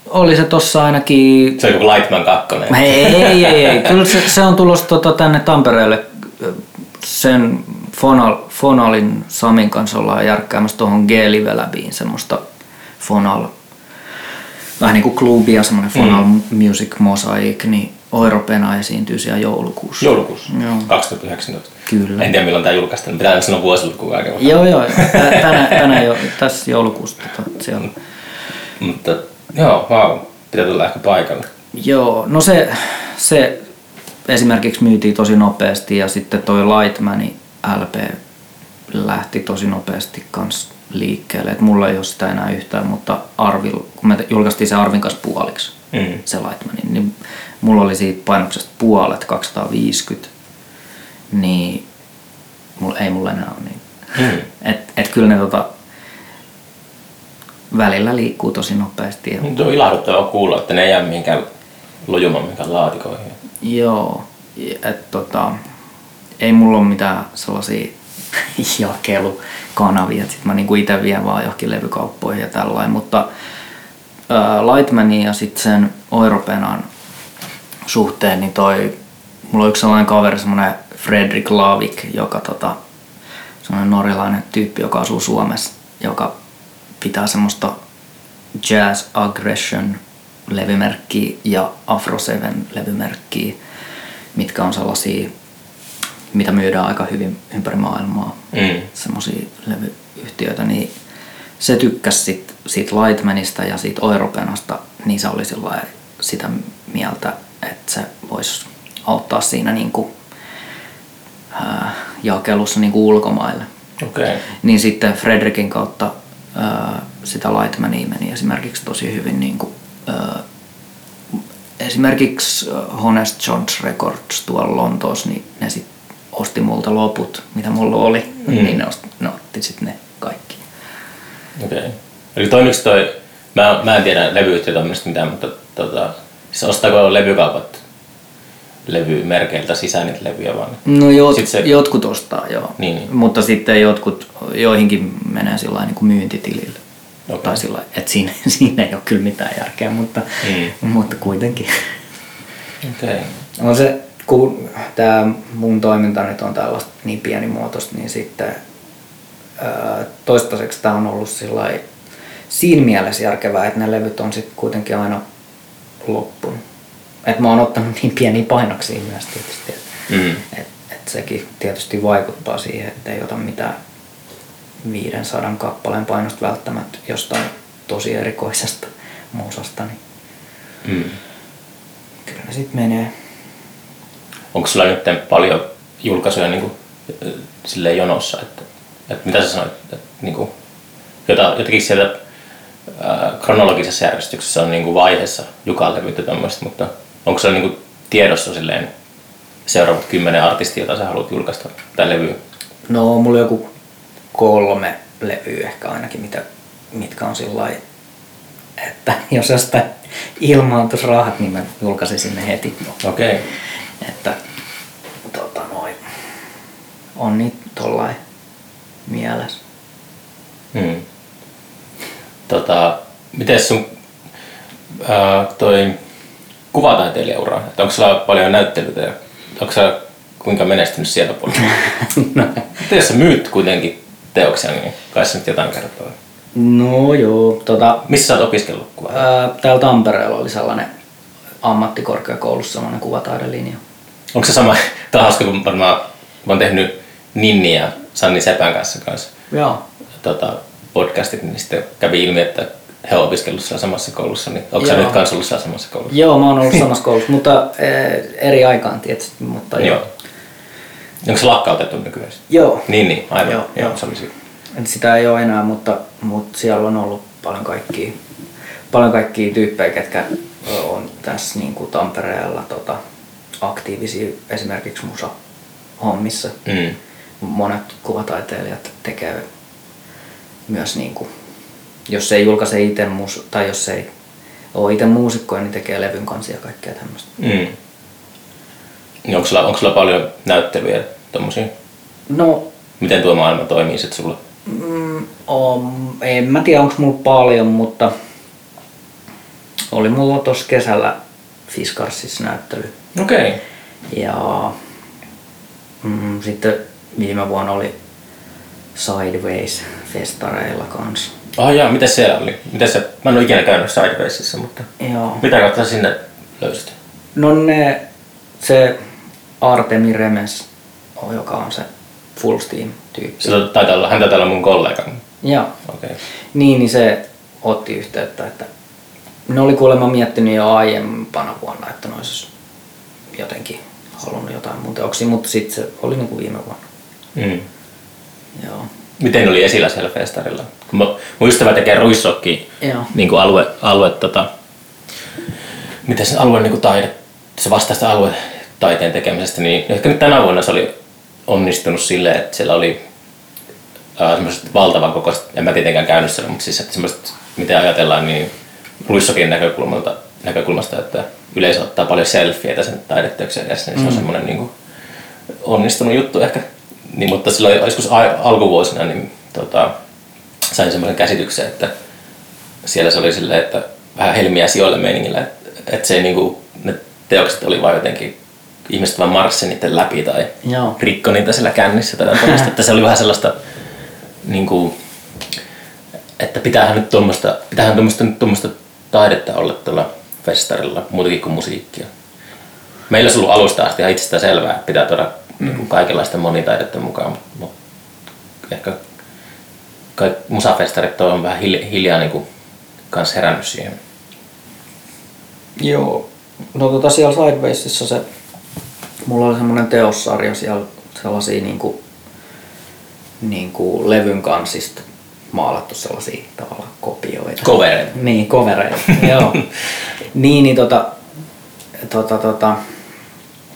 oli se tossa ainakin... Se on joku Lightman 2. Ei, ei, ei, ei. Kyllä se, se on tulossa tota, tänne Tampereelle. Sen Fonal, Fonalin Samin kanssa ollaan järkkäämässä tuohon G-Live-läbiin semmoista Fonal, vähän niin kuin klubia, semmoinen Fonal mm. Music Mosaic, niin Oiropena esiintyy siellä joulukuussa. Joulukuussa Joo. 2019. Kyllä. En tiedä milloin tämä julkaistaan. Pitää sanoa vuosiluku kaiken. Joo, joo. Tä- Tänä, tänä jo, tässä joulukuussa tota, siellä. Mutta joo, wow. Pitää tulla ehkä paikalle. Joo, no se, se esimerkiksi myytiin tosi nopeasti ja sitten toi Lightmanin LP lähti tosi nopeasti kans liikkeelle. Et mulla ei ole sitä enää yhtään, mutta Arvil, kun me julkaistiin se Arvin kanssa puoliksi, Mm. se Lightmanin, niin mulla oli siitä painoksesta puolet 250, niin mulla, ei mulla enää ole niin. Mm. Et, et kyllä ne tota, välillä liikkuu tosi nopeasti. Ja, Nyt on ilahduttavaa kuulla, että ne ei jää mihinkään lojumaan mihinkään laatikoihin. Joo, et tota, ei mulla ole mitään sellaisia jakelukanavia, että sit mä niinku itse vien vaan johonkin levykauppoihin ja tällainen, mutta ää, Lightmanin ja sitten sen Oiropenan suhteen, niin toi, mulla on yksi sellainen kaveri, semmoinen Fredrik Lavik, joka tota, semmoinen norjalainen tyyppi, joka asuu Suomessa, joka pitää semmoista Jazz Aggression levymerkkiä ja Afro 7 levymerkkiä, mitkä on sellaisia, mitä myydään aika hyvin ympäri maailmaa, Mm. semmoisia levyyhtiöitä, niin se tykkäsi sit, siitä Lightmanista ja siitä Oiropenasta, niin se oli sitä mieltä, että se voisi auttaa siinä niinku, ää, jakelussa niinku ulkomaille. Okei. Okay. Niin sitten Fredrikin kautta ää, sitä Lightmania meni esimerkiksi tosi hyvin niin kuin, ää, esimerkiksi ää, Honest John's Records tuolla Lontoossa, niin ne sit osti multa loput, mitä mulla oli, mm. niin ne, osti, ne otti sitten ne kaikki. Okei. Okay. Eli toimiko toi Mä, mä en tiedä levyyhtiötoiminnasta mitään, mutta tota, siis ostaako levykaupat levymerkeiltä sisään niitä levyjä vaan? No jot, Sit se- jotkut ostaa, joo. Niin, niin. Mutta sitten jotkut, joihinkin menee sillä niin kuin myyntitilille. Okei. Tai sillä että siinä, siinä ei ole kyllä mitään järkeä, mutta, Mm. mutta kuitenkin. Okei. Okay. On se, kun tämä mun toiminta nyt on tällaista niin pienimuotoista, niin sitten ää, toistaiseksi tämä on ollut sillä siinä mielessä järkevää, että ne levyt on sitten kuitenkin aina loppunut. Et mä oon ottanut niin pieniä painoksia myös tietysti. Et, Mm. et, et sekin tietysti vaikuttaa siihen, että ei ota mitään 500 kappaleen painosta välttämättä jostain tosi erikoisesta musasta, niin Mm. kyllä ne sitten menee. Onko sulla nyt paljon julkaisuja niin kuin, silleen jonossa? Että, että mitä sä sanoit? Että, niin kuin, jota, jotenkin sieltä ää, kronologisessa järjestyksessä on niin kuin vaiheessa Jukan levyt ja tämmöistä, mutta onko sulla niin kuin, tiedossa silleen seuraavat kymmenen artistia, jota sä haluat julkaista tai levyä? No, mulla on joku kolme levyä ehkä ainakin, mitä, mitkä on sillä että jos jostain ilmaantuisi rahat, niin mä julkaisisin ne heti. Okei. Okay. Että tota noin, on niitä tollain mielessä. Hmm. Tota, miten sun ää, toi kuvataiteilijaura, että onko sulla paljon näyttelyitä ja onko sä kuinka menestynyt siellä puolella? no, Miten jos sä myyt kuitenkin teoksia, niin kai sä nyt jotain kertoo. no joo, tota, Missä sä oot opiskellut kuvaa? ää, täällä Tampereella oli sellainen ammattikorkeakoulussa sellainen kuvataidelinja. Onko se sama, on hauska, kun varmaan mä oon tehnyt Ninni ja Sanni Sepän kanssa, kanssa Joo. tota, podcastit, niin sitten kävi ilmi, että he on opiskellut siellä samassa koulussa, niin onko sä Joo. nyt kanssa ollut siellä samassa koulussa? Joo, mä oon ollut samassa koulussa, mutta eh, eri aikaan tietysti, mutta joo. Joo. Onko se lakkautettu nykyään? Joo. Niin, niin, aivan. Joo, Joo, joo. se oli siinä. Et sitä ei ole enää, mutta, mutta siellä on ollut paljon kaikkia, paljon kaikkia tyyppejä, ketkä on tässä niin kuin Tampereella tota, aktiivisia esimerkiksi musa hommissa. Mm. Monet kuvataiteilijat tekee myös niin kuin, jos ei julkaise itse mus, tai jos ei ole itse muusikkoja, niin tekee levyn kanssa ja kaikkea tämmöistä. Mm. Niin onko, sulla, onko sulla paljon näyttelyjä tommosia? No, Miten tuo maailma toimii sit sulla? Mm, on, en mä tiedä onko mulla paljon, mutta oli mulla tuossa kesällä Fiskarsissa näyttely. Okei. Okay. Ja mm, sitten viime vuonna oli Sideways-festareilla kanssa. Ah jaa, mitä siellä oli? Mitä se, mä en ole ikinä käynyt Sidewaysissa, mutta Joo. mitä kautta sinne löysit? No ne, se Artemi Remes, joka on se Full Steam-tyyppi. Se taitaa olla, hän taitaa olla mun kollega. Joo. Okay. Niin, niin se otti yhteyttä, että ne oli kuulemma miettinyt jo aiempana vuonna, että ne olisi jotenkin halunnut jotain mun teoksia, mutta sitten se oli niin kuin viime vuonna. Mm. Joo. Miten oli esillä siellä festarilla? Kun mä, mun ystävä tekee ruissokki niin kuin alue, alue tota, miten se alue niin kuin taide, se vastaista alue taiteen tekemisestä, niin ehkä nyt tänä vuonna se oli onnistunut silleen, että siellä oli äh, semmoiset valtavan kokoiset, en mä tietenkään käynyt siellä, mutta siis että semmoiset, miten ajatellaan, niin ruissokin näkökulmasta, näkökulmasta, että yleisö ottaa paljon selfieitä sen taideteoksen edessä, niin se on semmoinen niin kuin, onnistunut juttu ehkä. Niin, mutta silloin joskus alkuvuosina niin, tota, sain semmoisen käsityksen, että siellä se oli silleen, että vähän helmiä sijoille meiningillä, että, että se ei niinku, ne teokset oli vaan jotenkin, ihmiset vaan marssi niiden läpi tai Joo. rikko niitä siellä kännissä tai tämmöistä, että se oli vähän sellaista niinku, että pitäähän nyt tuommoista, pitäähän tuommoista, nyt tuommoista taidetta olla tuolla festarilla, muutakin kuin musiikkia. Meillä on ollut alusta asti ihan itsestään selvää, että pitää tuoda mm. niin kaikenlaista monitaidetta mukaan, mutta, ehkä kai musafestarit on vähän hil- hiljaa niin kuin, kans herännyt siihen. Joo. No tota siellä Sidewaysissa se, mulla oli semmoinen teossarja siellä sellaisia niinku, niinku levyn kansista maalattu sellaisia tavallaan kopioita. Covereita. Niin, kovereita. Joo. niin, niin tota, tota, tota,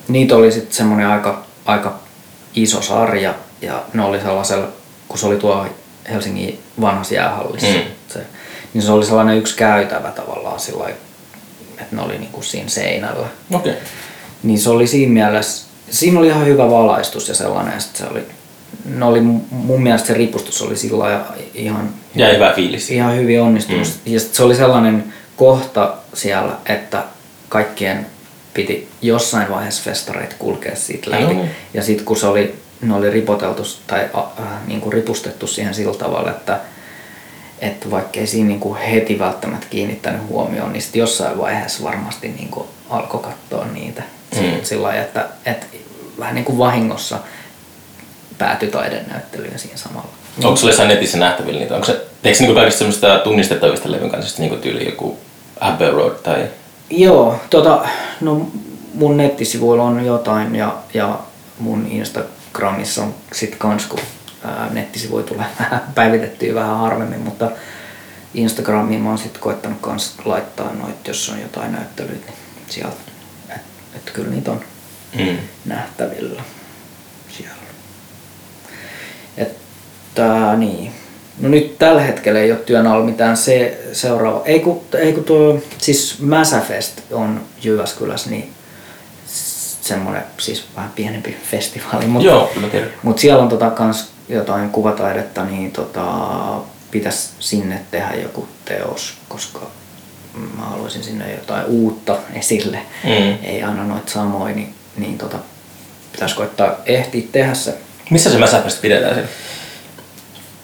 niitä oli sitten semmoinen aika, aika iso sarja ja ne oli sellaisella, kun se oli tuo Helsingin vanhassa jäähallissa. Mm. Se, niin se oli sellainen yksi käytävä tavallaan sillä että ne oli niin kuin siinä seinällä. Okei. Okay. Niin se oli siinä mielessä, siinä oli ihan hyvä valaistus ja sellainen, sit se oli, ne oli, mun mielestä se ripustus oli sillä ihan, Ja hyvä fiilis. ihan hyvin onnistunut. Mm. Ja se oli sellainen kohta siellä, että kaikkien piti jossain vaiheessa festareita kulkea siitä läpi. Joo. Ja sitten kun se oli, ne oli ripoteltu tai äh, niin kuin ripustettu siihen sillä tavalla, että että vaikka ei siinä niin kuin heti välttämättä kiinnittänyt huomioon, niin sitten jossain vaiheessa varmasti niin kuin alkoi katsoa niitä. Mm. Sillä lailla, että, että vähän niin kuin vahingossa päätyi taidenäyttelyyn siinä samalla. Onko sulla jossain netissä nähtävillä niitä? Onko se, teekö se niinku kaikista semmoista tunnistettavista levyn kanssa niinku tyyli joku Abbey Road tai... Joo, tota, no mun nettisivuilla on jotain ja, ja mun Instagramissa on sit kans, kun ää, nettisivuja tulee vähän päivitettyä vähän harvemmin, mutta Instagramiin mä oon sit koettanut kans laittaa noit, jos on jotain näyttelyitä, niin sieltä, että et kyllä niitä on Mm. nähtävillä siellä. Että niin. No nyt tällä hetkellä ei ole työn alla mitään se, seuraava. Ei kun, ei kun tuo, siis Mäsäfest on Jyväskylässä, niin semmoinen siis vähän pienempi festivaali. Mutta, Joo, kyllä mä tiedän. mutta siellä on tota kans jotain kuvataidetta, niin tota, pitäisi sinne tehdä joku teos, koska mä haluaisin sinne jotain uutta esille. Mm. Ei aina noita samoja, niin, niin tota, pitäisi koittaa ehtiä tehdä se. Missä se Mäsäfest pidetään siellä?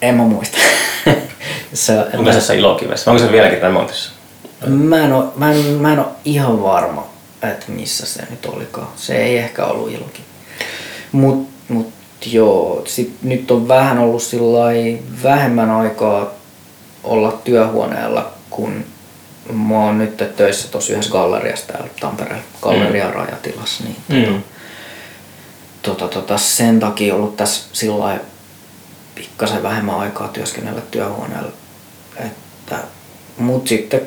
En mä muista. se, Onko se jossain ilokivessä? Onko se vieläkin remontissa? mä, en oo, mä, en, mä en ole ihan varma, että missä se nyt olikaan. Se ei ehkä ollut ilokin. Mut, mut joo, sit nyt on vähän ollut vähemmän aikaa olla työhuoneella, kun mä oon nyt töissä tuossa yhdessä galleriassa täällä Tampereella, galleria rajatilassa, niin Mm. tota, tota, sen takia ollut tässä sillä lailla pikkasen vähemmän aikaa työskennellä työhuoneella. Että, mut sitten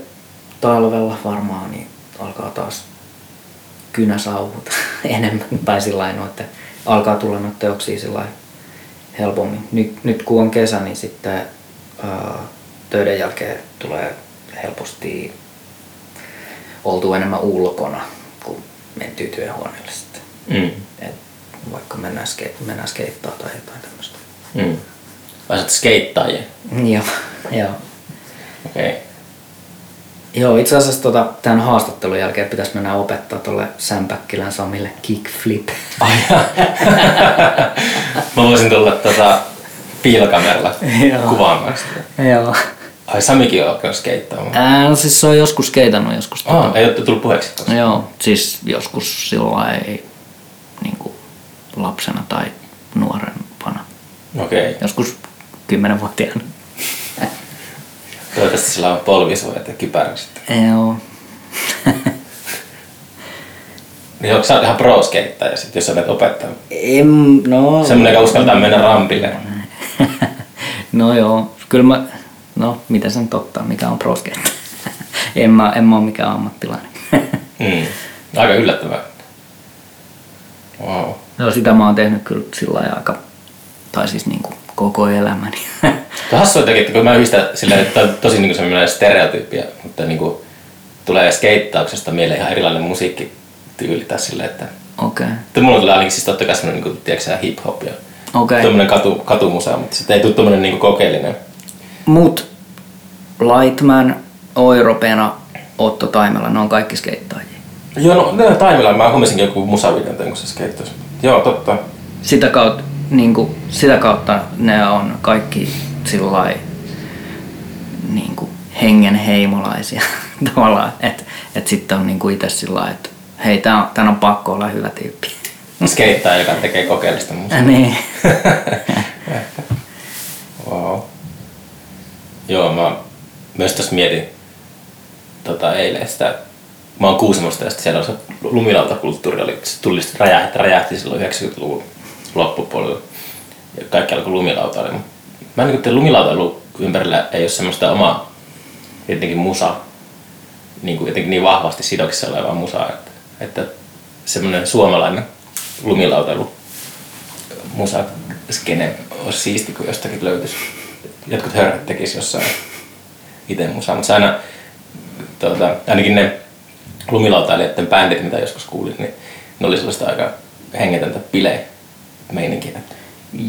talvella varmaan niin alkaa taas kynäsauhut enemmän tai sillä no, että alkaa tulla noita teoksia sillä helpommin. Nyt, nyt kun on kesä, niin sitten ää, töiden jälkeen tulee helposti oltu enemmän ulkona, kun mentyy työhuoneelle sitten. Mm. Et vaikka mennään, ske- mennään skeittaa tai jotain tämmöistä. Mm. Vai sä skeittaajia? Joo, joo. Okei. Okay. Joo, itse asiassa tota, tämän haastattelun jälkeen pitäisi mennä opettaa tuolle Sämpäkkilän Samille kickflip. Ai Mä voisin tulla tota piilokameralla kuvaamaan sitä. Joo. Ai Samikin on alkanut skeittaamaan. Ää, no siis se on joskus skeitannut joskus. Ah, ei ole tullut puheeksi. tuossa. Joo, siis joskus silloin niin kuin lapsena tai nuorempana. Okei. Okay. Joskus kymmenenvuotiaana. Toivottavasti sillä on polvisuojat ja kypärä sitten. Joo. Niin onko sä ihan pro skeittaja sit, jos sä menet opettaa? Em, no, Semmoinen, joka uskaltaa mennä rampille. no joo, kyllä mä, no mitä sen totta, mikä on prosketta. en, mä, en mä ole mikään ammattilainen. Mm. Aika yllättävää. Wow. no sitä mä oon tehnyt kyllä sillä lailla aika, tai siis niin kuin koko elämäni. Tuo hassua jotenkin, että kun mä yhdistän silleen, että on tosi niin semmoinen stereotyyppiä, mutta niin kuin, tulee skeittauksesta mieleen ihan erilainen musiikkityyli tai silleen, että Okei, että mulla tulee ainakin siis totta kai semmoinen niin kuin, tiedätkö hip-hop ja okei. tuommoinen katu, katumusa, mutta sitten ei tule tuommoinen niin kokeellinen. Mut Lightman, Oiropena, Otto Taimela, ne on kaikki skeittaajia. Joo, no ne on taimilla. Mä hommasinkin joku musavideon, kun se skeittas. Joo, totta. Sitä kautta, niin kuin, sitä kautta ne on kaikki sillä niin kuin hengen heimolaisia tavallaan. Että et sitten on niin kuin itse sillä että hei, tän on, tän on pakko olla hyvä tyyppi. Skeittää, joka tekee kokeellista musaa. niin. Wow. Joo, mä myös tässä mietin tota, eilen sitä, mä oon Kuusamosta ja sitten siellä on se lumilautakulttuuri, oli, se tuli räjähti, räjähti silloin 90-luvun loppupuolella. Ja kaikki alkoi lumilautaille. Mut Mä en niin lumilautailu ympärillä ei ole semmoista omaa jotenkin musa, niin kuin jotenkin niin vahvasti sidoksissa olevaa musaa, että, että semmoinen suomalainen lumilautailu musa skene olisi siisti, kun jostakin löytyisi. Jotkut hörhät tekisi jossain itse musaa, mutta aina, tuota, ainakin ne lumilautailijoiden bändit, mitä joskus kuulin, niin ne oli sellaista aika hengetöntä bile meininkiä.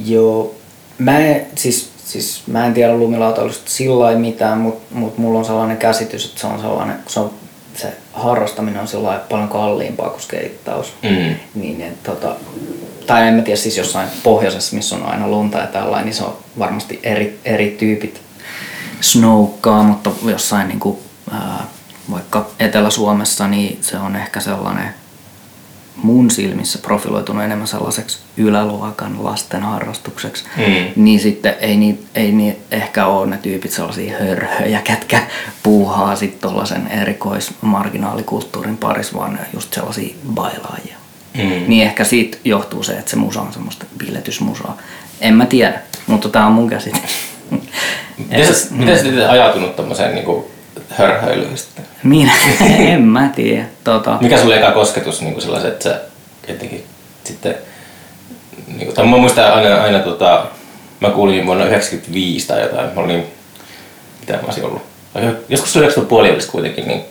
Joo, mä en, siis, siis mä en tiedä lumilautailusta sillä lailla mitään, mutta mut mulla on sellainen käsitys, että se on sellainen, se, on, se harrastaminen on sillä paljon kalliimpaa kuin skeittaus. Mm. Niin, et, tota, tai en mä tiedä, siis jossain pohjoisessa, missä on aina lunta ja tällainen, niin se on varmasti eri, eri tyypit snoukkaa, mutta jossain niin kuin, ää, vaikka Etelä-Suomessa, niin se on ehkä sellainen mun silmissä profiloitunut enemmän sellaiseksi yläluokan lasten harrastukseksi, Mm. niin sitten ei, niin, ei niin ehkä ole ne tyypit sellaisia hörhöjä, ketkä puuhaa sitten tuollaisen erikoismarginaalikulttuurin parissa, vaan just sellaisia bailaajia. Mm. Niin ehkä siitä johtuu se, että se musa on semmoista biletysmusaa. En mä tiedä, mutta tää on mun käsitys. Miten sä, itse ajatunut tommoseen niinku hörhöilyyn sitten? Minä, en mä tiedä. Tota, Mikä sulle eka kosketus niin sellaiset, että sä jotenkin sitten... Niin kuin, tai mä muistan aina, aina tota, mä kuulin vuonna 95 tai jotain, mä olin, mitä mä olisin ollut, joskus 90 puolivälissä kuitenkin, niin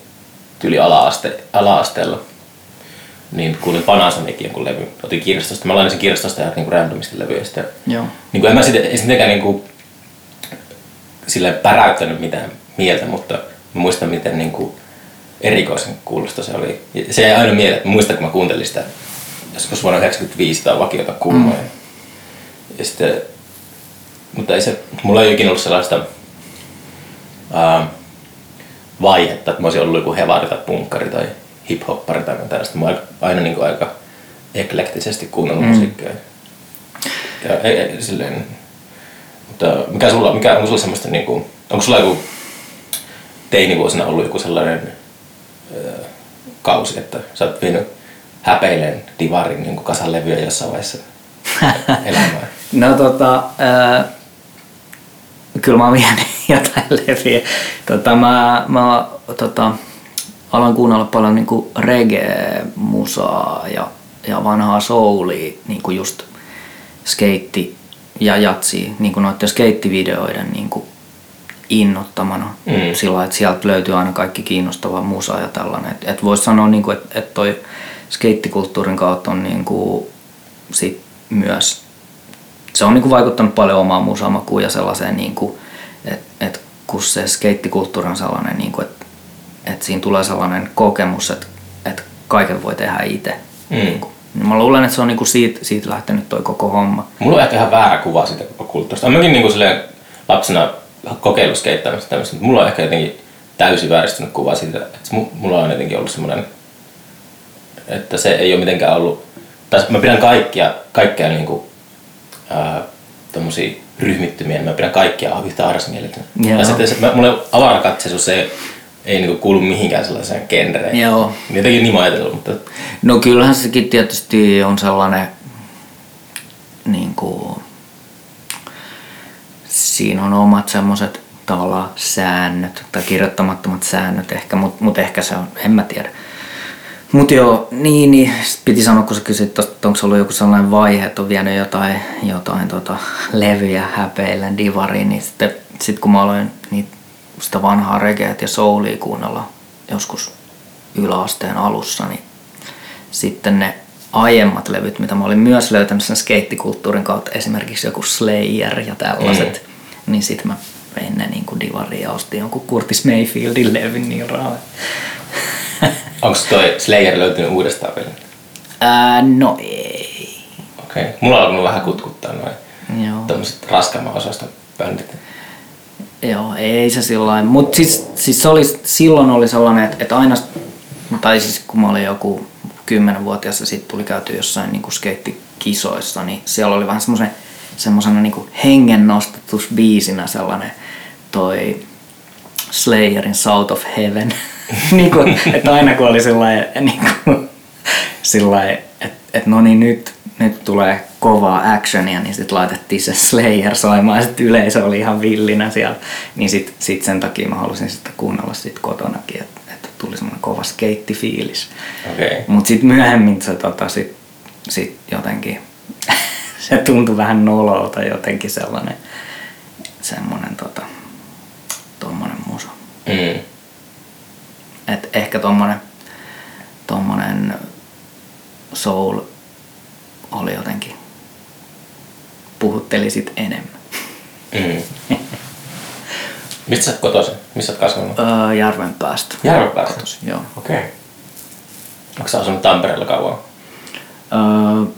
tyyli ala-aste, ala-asteella, niin kuulin Panasonicin jonkun levy, otin kirjastosta, mä lainasin kirjastosta ja niin randomisti levyjä sitten. joo. Niin kuin en mä sitä, ei niin kuin, silleen päräyttänyt mitään mieltä, mutta mä muistan miten niin kuin, erikoisen kuulosta se oli. Se jäi aina mieleen, että muistan kun mä kuuntelin sitä joskus vuonna 1995 tai vakiota kuumaa. Mm. Ja sitten, mutta ei se, mulla ei ikinä ollut sellaista ää, vaihetta, että mä olisin ollut joku hevari tai punkkari tai hiphoppari tai tällaista. Mä aina, aina niin kuin aika eklektisesti kuunnellut mm. musiikkia. Ja ei, ei, silleen, mutta mikä sulla, mikä, onko sulla semmoista niinku, onko sulla joku teinivuosina ollut joku sellainen ö, kausi, että sä oot vienyt häpeilen divarin niin kasan levyjä jossain vaiheessa elämää? No tota, ää, kyllä mä oon vienyt jotain leviä. Tota, mä, mä tota, aloin kuunnella paljon niinku reggae-musaa ja, ja vanhaa soulia, niinku just skeitti ja jatsi, niinku noiden skeittivideoiden niinku innottamana. Mm. Sillä että sieltä löytyy aina kaikki kiinnostavaa musaa ja tällainen. Et, et voisi sanoa, niinku, että et toi skeittikulttuurin kautta on niinku sit myös se on niinku vaikuttanut paljon omaan musamakuun ja sellaiseen, niinku, että et kun se skeittikulttuuri on sellainen, niinku, että et siinä tulee sellainen kokemus, että et kaiken voi tehdä itse. Mm. Niinku. Niin Mä luulen, että se on niinku siitä, siitä lähtenyt toi koko homma. Mulla on ehkä ihan väärä kuva siitä kulttuurista. Mäkin niinku lapsena kokeillut skeittaamista tämmöistä, mutta mulla on ehkä jotenkin täysin vääristynyt kuva siitä, että mu- mulla on jotenkin ollut semmoinen, että se ei ole mitenkään ollut, tai mä pidän kaikkia, kaikkia niinku, ää, tommosia ryhmittymiä, niin mä pidän kaikkia yhtä ahdasmielitä. Joo. Ja sitten se, mä, mulle avarakatseisuus se ei, ei niinku kuulu mihinkään sellaiseen genreen. Joo. Jotenkin niin mä ajatellut, mutta No kyllähän sekin tietysti on sellainen, niin kuin, siinä on omat semmoiset tavallaan säännöt tai kirjoittamattomat säännöt ehkä, mutta mut ehkä se on, en mä tiedä. Mutta joo, niin, niin piti sanoa, kun sä kysyt että onko ollut joku sellainen vaihe, että on vienyt jotain, jotain tota, levyjä häpeillen divariin, niin sitten sit kun mä aloin niitä, sitä vanhaa regeet ja soulia kuunnella joskus yläasteen alussa, niin sitten ne aiemmat levyt, mitä mä olin myös löytänyt sen skeittikulttuurin kautta, esimerkiksi joku Slayer ja tällaiset, mm. Niin sitten mä vein ne niin kuin divariin ja ostin jonkun Curtis Mayfieldin levyn niin rahaa. onko toi Slayer löytynyt uudestaan vielä? Ää, no ei. Okei. Okay. Mulla on alkanut vähän kutkuttaa noin Joo. tämmöiset raskaamman osaston bändit. Joo, ei se sillä Mutta siis, siis se oli, silloin oli sellainen, että, että aina, tai siis kun mä olin joku kymmenenvuotias ja sitten tuli käyty jossain niin skeittikisoissa, niin siellä oli vähän semmoisen semmosena niin hengennostatusbiisinä sellainen toi Slayerin South of Heaven. niin kuin, että aina kun oli sellainen, niin kuin, sellainen että, että no niin nyt, nyt tulee kovaa actionia, niin sitten laitettiin se Slayer soimaan ja sitten yleisö oli ihan villinä siellä. Niin sitten sit sen takia mä halusin sitä kuunnella sit kotonakin, että, että tuli semmoinen kova skeittifiilis. Okay. Mutta sitten myöhemmin se tota, sit, sit jotenkin, se tuntui vähän nololta jotenkin sellainen, semmoinen tota, tommonen musa. Mm. Et ehkä tommonen, tommonen soul oli jotenkin, puhutteli sit enemmän. Mm. Mistä sä oot kotoisin? Missä oot kasvanut? Öö, järven päästä. Järvenpäästä? Kotoisin, Joo. Okei. Okay. Onko sä asunut Tampereella kauan? Öö,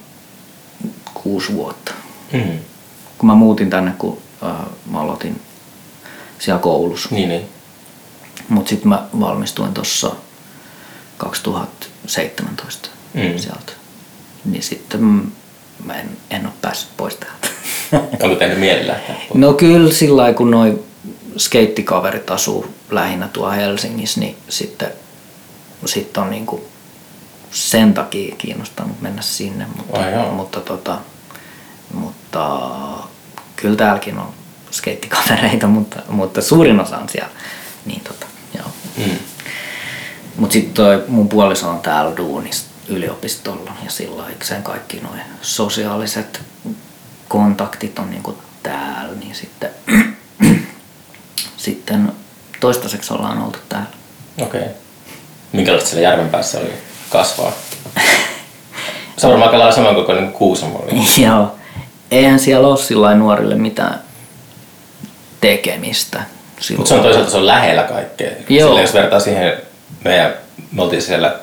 kuusi vuotta. Mm. Kun mä muutin tänne, kun öö, mä aloitin siellä koulussa. Niin, niin. Mut sitten mä valmistuin tuossa 2017 Mm. sieltä. Niin sitten mä en, en ole päässyt pois täältä. Onko tehnyt mieli lähteä? pois? no kyllä sillä lailla, kun noi skeittikaverit asuu lähinnä tuolla Helsingissä, niin sitten sit on niinku sen takia kiinnostanut mennä sinne. Mutta, joo. mutta, tota, mutta kyllä täälläkin on skeittikavereita, mutta, mutta suurin osa on siellä. Niin tota, joo. Mm. Mutta sitten toi mun puoliso on täällä duunissa yliopistolla ja sillä sen kaikki noin sosiaaliset kontaktit on niinku täällä, niin sitten, sitten toistaiseksi ollaan oltu täällä. Okei. Okay. Minkälaista siellä järven päässä oli kasvaa? Se on varmaan aika samankokoinen kuin Kuusamo oli. Joo. Eihän siellä ole sillä nuorille mitään tekemistä. Mutta se on toisaalta se on lähellä kaikkea. Joo. Sillä jos vertaa siihen, meidän, me oltiin siellä,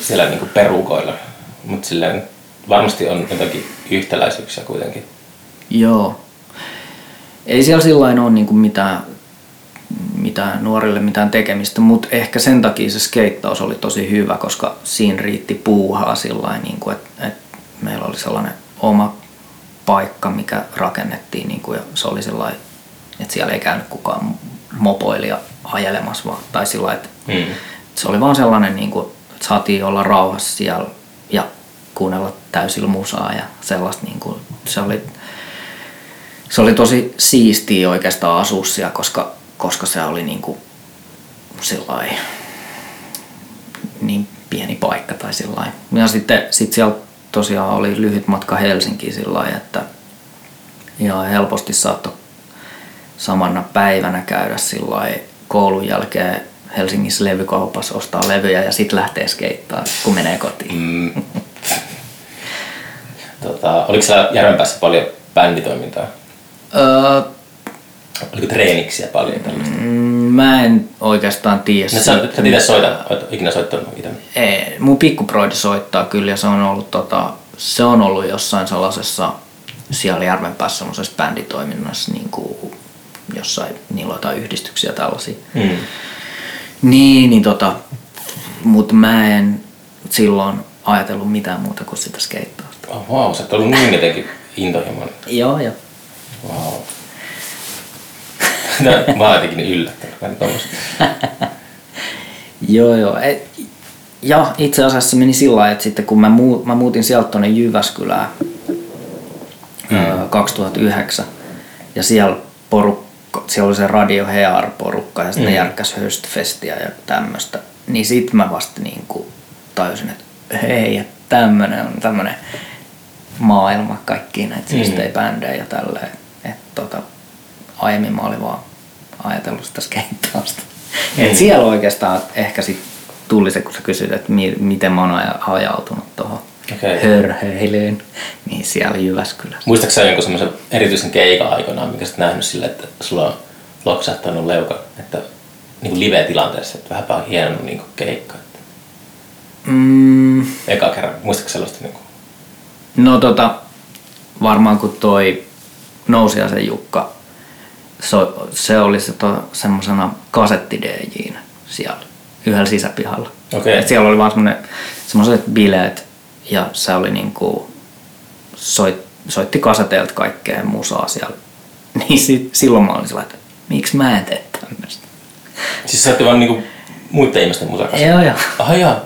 siellä niinku perukoilla. Mutta silleen varmasti on jotakin yhtäläisyyksiä kuitenkin. Joo. Ei siellä sillain ole niinku mitään, mitään nuorille mitään tekemistä, mutta ehkä sen takia se skeittaus oli tosi hyvä, koska siinä riitti puuhaa sillain, niinku, että et meillä oli sellainen oma paikka, mikä rakennettiin niinku, ja se oli sellainen, että siellä ei käynyt kukaan mopoilija ajelemassa, vaan, tai sillä että Mm. se oli vaan sellainen, niin kuin, että saatiin olla rauhassa siellä ja kuunnella täysillä musaa ja sellaista. Niin kuin, se, oli, se oli tosi siistiä oikeastaan asua siellä, koska, koska se oli niin kuin, sillai, niin pieni paikka tai sillai. Ja sitten sit siellä tosiaan oli lyhyt matka Helsinkiin sillä että ja helposti saattoi samana päivänä käydä sillä koulun jälkeen Helsingissä levykaupassa ostaa levyjä ja sitten lähtee skeittaa, kun menee kotiin. Mm. tota, oliko siellä Järvenpäässä paljon bänditoimintaa? Öö, Oliko treeniksiä paljon tällaista? mm, mä en oikeastaan tiedä. No, sä, sä itse soita, oot ikinä soittanut itse? Ei, mun pikkuproidi soittaa kyllä ja se on ollut, tota, se on ollut jossain sellaisessa siellä Järvenpäässä sellaisessa bänditoiminnassa, niin kuin jossain, niillä on jotain yhdistyksiä tällaisia. Mm. Niin, niin tota, mutta mä en silloin ajatellut mitään muuta kuin sitä skeittausta. Oh, wow, sä oot ollut niin jotenkin intohimoinen. Joo, joo. Wow. No, mä oon jotenkin yllättänyt. Joo, joo. Et, ja itse asiassa se meni sillä lailla, että sitten kun mä, muu, mä muutin sieltä tuonne Jyväskylään mm. 2009 ja siellä porukka, siellä oli se Radio Hear-porukka ja sitten mm. ne järkkäs Höstfestiä ja tämmöistä, niin sit mä vasta niin kuin tajusin, että hei, että tämmönen on tämmönen maailma, kaikki näitä Mm. siistejä bändejä ja tälleen. Että tota, aiemmin mä olin vaan ajatellut sitä skeittausta. Mm. Et siellä oikeastaan ehkä sit tuli se, kun sä kysyt, että mi- miten mä oon aja- ajautunut tuohon Okei. hörheilyyn, niin siellä Jyväskylässä. Muistatko sä jonkun semmoisen erityisen keikan aikoinaan, mikä sä nähnyt sille, että sulla on loksahtanut leuka, että niin kuin live-tilanteessa, että vähänpä on hieno niin kuin keikka. Että Mm, eka kerran, muistatko sellaista niin kuin, no tota, varmaan kun toi Nousiaisen Jukka, so, se oli se to, semmosena kasetti siellä yhdellä sisäpihalla. Okei. Et siellä oli vaan semmonen, semmoiset bileet ja se oli niinku, soit, soitti kaseteilta kaikkea musaa siellä. Niin sit, silloin mä olin sellainen, että miksi mä en tee tämmöistä. siis sä vaan niin kuin muiden ihmisten musakassa? Joo joo. Ah jaa.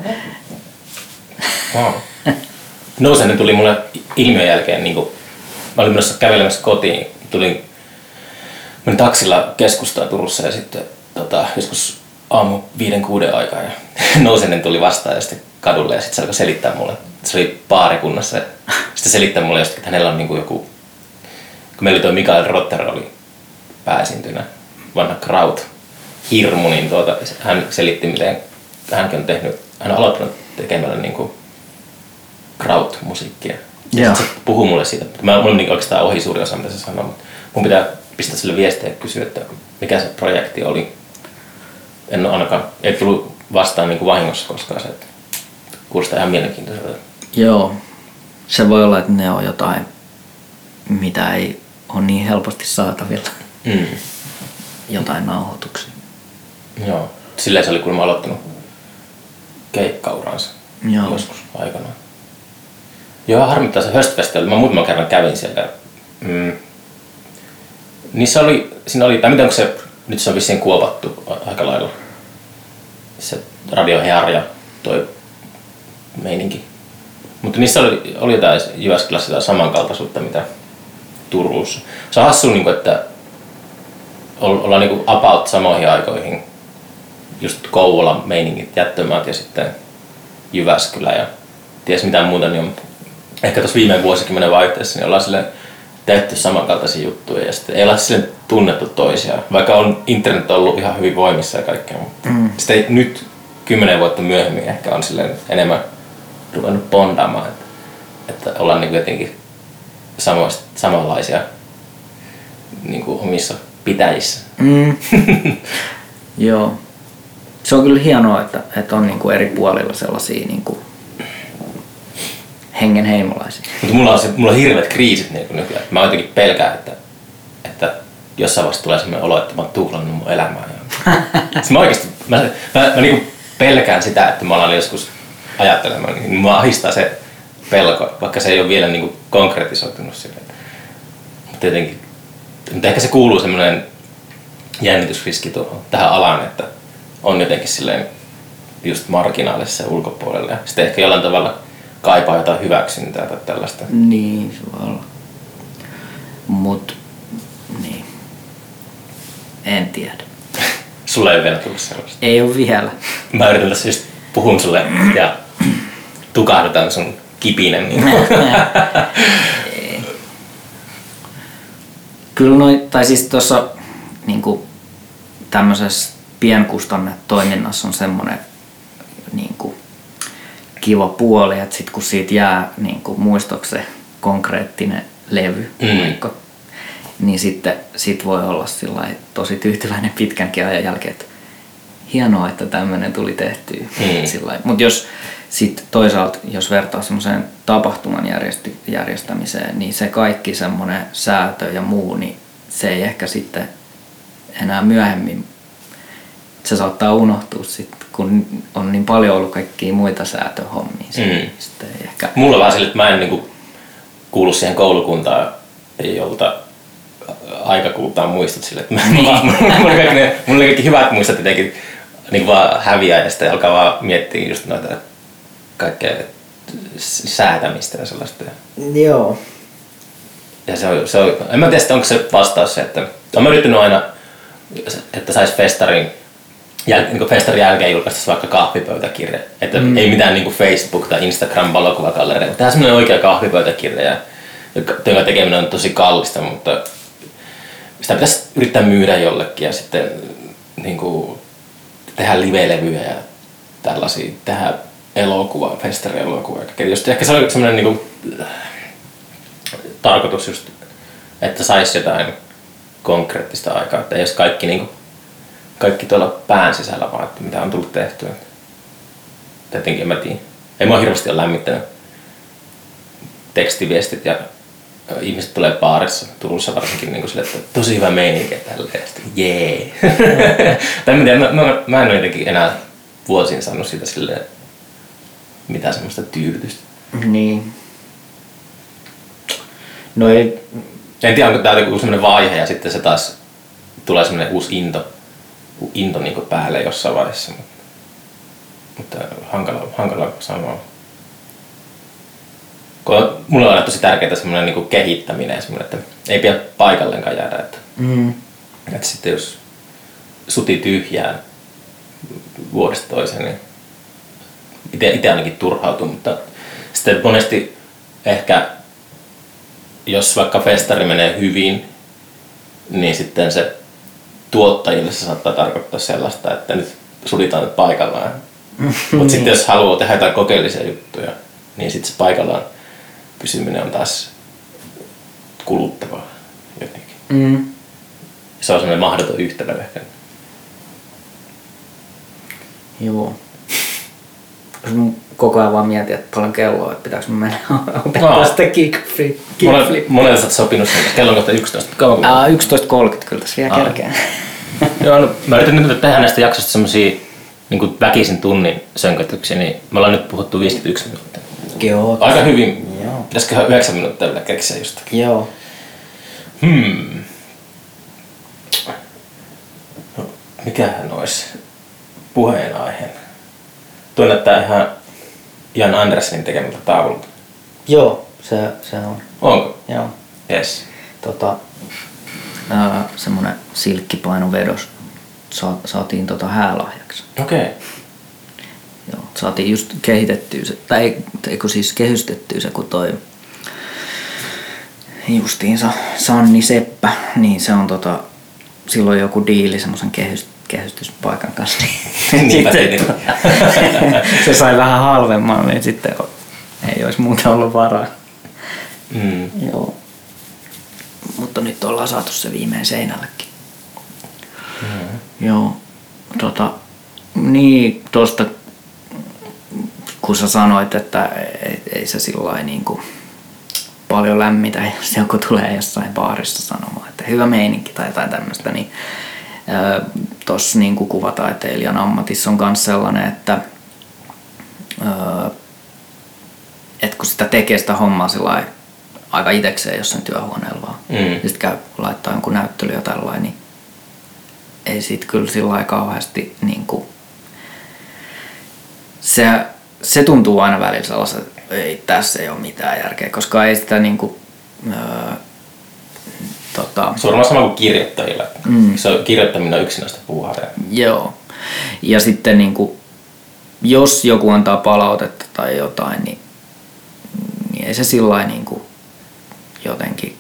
Wow. Tuli mulle ilmiön jälkeen, niin kuin, mä olin menossa kävelemässä kotiin, tulin, menin taksilla keskustaan Turussa ja sitten tota, joskus aamu viiden kuuden aikaa ja Nouseinen tuli vastaan ja sitten kadulle ja sitten se alkoi selittää mulle. Se oli baarikunnassa ja sitten selittää mulle jostakin, että hänellä on niin kuin joku, kun meillä oli tuo Mikael Rotter oli pääesiintynä, vanha Kraut hirmu, niin tuota, hän selitti, miten hänkin on tehnyt, hän on aloittanut tekemällä niin kuin kraut-musiikkia. Ja Joo. sit se puhuu mulle siitä. Mä, mulla on niin oikeastaan ohi suuri osa, mitä se sanoo, mutta mun pitää pistää sille viestiä ja kysyä, että mikä se projekti oli. En ole ainakaan, ei tullut vastaan niin kuin vahingossa koskaan se, että kuulostaa ihan mielenkiintoiselta. Joo. Se voi olla, että ne on jotain, mitä ei ole niin helposti saatavilla. Mm. Jotain nauhoituksia. Joo. Silleen se oli kuulemma aloittanut keikkauransa Joo. joskus aikanaan. Joo, harmittaa se Höst Festival. Mä muutaman kerran kävin siellä. Mm. Niissä oli, siinä oli, tai miten se, nyt se on vissiin kuopattu aika lailla. Se Radio Hear ja toi meininki. Mutta niissä oli, oli jotain Jyväskylässä jotain samankaltaisuutta, mitä Turussa. Se on hassu, niin kuin, että ol- ollaan niin about samoihin aikoihin. Just Kouvola meiningit, jättömaat ja sitten Jyväskylä ja ties mitä muuta, niin on ehkä tuossa viime vuosikymmenen vaihteessa niin ollaan sille tehty samankaltaisia juttuja ja sitten ei olla sille tunnettu toisiaan, vaikka on internet ollut ihan hyvin voimissa ja kaikkea, mutta mm. sitten ei, nyt kymmenen vuotta myöhemmin ehkä on silleen enemmän ruvennut bondaamaan, että, että ollaan niin jotenkin samoista, samanlaisia niin kuin omissa pitäjissä. Mm. Joo. Se on kyllä hienoa, että, että on niinku eri puolilla sellaisia niinku hengenheimolaisia. Mutta mulla on, se, mulla on hirveät kriisit niin nykyään. Mä jotenkin pelkään, että, että jossain vaiheessa tulee sellainen olo, että mä oon tuhlannut mun elämää. Ja... Siis mä oikeasti, mä, mä, mä niin pelkään sitä, että mä alan joskus ajattelemaan, niin mua ahistaa se pelko, vaikka se ei ole vielä niin kuin konkretisoitunut silleen. Mutta jotenkin, mutta ehkä se kuuluu semmoinen jännitysriski tuohon, tähän alaan, että on jotenkin silleen just marginaalissa ulkopuolella. Sitten ehkä jollain tavalla kaipaa jotain hyväksyntää tai tällaista. Niin, se voi olla. Mut, niin. En tiedä. Sulla ei ole vielä tullut sellaista. Ei ole vielä. Mä yritän tässä just puhun sulle ja tukahdutan sun kipinen. Niin. Kyllä noi, tai siis tuossa niinku, tämmöisessä pienkustannetoiminnassa on semmoinen niinku, kiva puoli, että sit kun siitä jää niinku, muistoksi se konkreettinen levy, Mm. vaikka, niin sitten sit voi olla tosi tyytyväinen pitkänkin ajan jälkeen, että hienoa, että tämmöinen tuli tehtyä. Mm. Mutta jos sitten toisaalta, jos vertaa semmoiseen tapahtuman järjesti, järjestämiseen, niin se kaikki semmoinen säätö ja muu, niin se ei ehkä sitten enää myöhemmin, se saattaa unohtua sitten, kun on niin paljon ollut kaikkia muita säätöhommia. Mm. niin Sitten ehkä, Mulla on vähän sille, että mä en niinku kuulu siihen koulukuntaan, jolta aikakultaan muistot sille, että mä, niin. vaan, mulla, kaikki ne, mulla kaikki hyvät muistot jotenkin niin vaan häviää ja sitten alkaa vaan miettiä just noita kaikkea säätämistä ja sellaista. Joo. Ja se on, se on, en mä tiedä, onko se vastaus se, että olen yrittänyt aina, että saisi festarin, jäl, niin festarin jälkeen julkaista vaikka kahvipöytäkirja. Että mm. ei mitään niin Facebook- tai Instagram-valokuvagallereja. Tämä on semmoinen oikea kahvipöytäkirja, jonka tekeminen on tosi kallista, mutta sitä pitäisi yrittää myydä jollekin ja sitten niin kuin, tehdä live-levyjä ja tällaisia, tehdä elokuvaa, festarielokuvaa. Just ehkä se on semmoinen niin kuin, tarkoitus just, että saisi jotain konkreettista aikaa, että olisi kaikki, niin kuin, kaikki tuolla pään sisällä vaan, että mitä on tullut tehtyä. Tietenkin en mä tiedä. Ei mua hirveästi ole lämmittänyt tekstiviestit ja ihmiset tulee baarissa, Turussa varsinkin niin kuin sille, että tosi hyvä meininki tälleen, ja sitten jee. tai mä, tiedän, mä, mä, mä en ole jotenkin enää vuosiin saanut siitä silleen mitään semmoista tyydytystä. Niin. No ei, En tiedä, onko tämä joku sellainen vaihe ja sitten se taas tulee sellainen uusi into, into niin päälle jossain vaiheessa. Mutta, mutta hankala, hankala sanoa. Kun mulle on tosi tärkeää semmoinen niin kehittäminen semmoinen, että ei pidä paikalleenkaan jäädä. Että, mm, että sitten jos suti tyhjään vuodesta toiseen, niin itse, itse ainakin turhautuu, mutta sitten monesti ehkä jos vaikka festari menee hyvin, niin sitten se tuottajille se saattaa tarkoittaa sellaista, että nyt sulitaan nyt paikallaan. Mutta sitten jos haluaa tehdä jotain kokeellisia juttuja, niin sitten se paikallaan pysyminen on taas kuluttavaa jotenkin. Mm. Se on semmoinen mahdoton yhtälö ehkä. Joo. Koko ajan vaan mietin, että paljon kelloa, että pitääkö mun mennä opettaa No. sitä kickflip. Mulle, kickflip. sä oot sopinut sen. Kello kohta 11. Kauanko? Ää, 11.30 kyllä tässä vielä Aa. kerkeä. Joo, no, mä yritän nyt tehdä näistä jaksoista semmosia niin väkisin tunnin sönkötyksiä, niin me ollaan nyt puhuttu 51 minuuttia. Joo. Aika hyvin. Joo. Pitäisiköhän 9 minuuttia vielä keksiä jostakin. Joo. Hmm. No, mikähän olisi puheenaiheena? Tuo näyttää ihan Jan Andersenin tekemältä taululta. Joo, se, se on. Onko? Joo. Yes. Tota, ää, semmonen silkkipainovedos sa, saatiin tota häälahjaksi. Okei. Okay. Joo, saatiin just kehitettyä se, tai ei- eikö siis kehystettyä se, kun toi justiinsa Sanni Seppä, niin se on tota, silloin joku diili semmoisen kehys, kehystyspaikan kanssa. Niin sitten, se sai vähän halvemman, niin sitten ei olisi muuta ollut varaa. Mm. Joo. Mutta nyt ollaan saatu se viimein seinällekin. Joo. Tota, niin, tosta kun sä sanoit, että ei, ei se sillä niin kuin paljon lämmitä, jos joku tulee jossain baarissa sanomaan, että hyvä meininki tai jotain tämmöistä, niin tuossa niin kuvataiteilijan ammatissa on myös sellainen, että ää, että kun sitä tekee sitä hommaa sillä aika itekseen jossain työhuoneella vaan, Mm. ja sitten käy laittaa jonkun näyttely ja tällainen, niin ei siitä kyllä sillä lailla kauheasti niin kuin, se, se tuntuu aina välillä sellaiselta, että ei tässä ei ole mitään järkeä, koska ei sitä niin kuin, öö, tota, Se on varmaan sama kuin kirjoittajilla. Mm. Se on, kirjoittaminen on yksinäistä puuhaa. Joo. Ja sitten niin kuin, jos joku antaa palautetta tai jotain, niin, niin ei se sillä niin kuin jotenkin...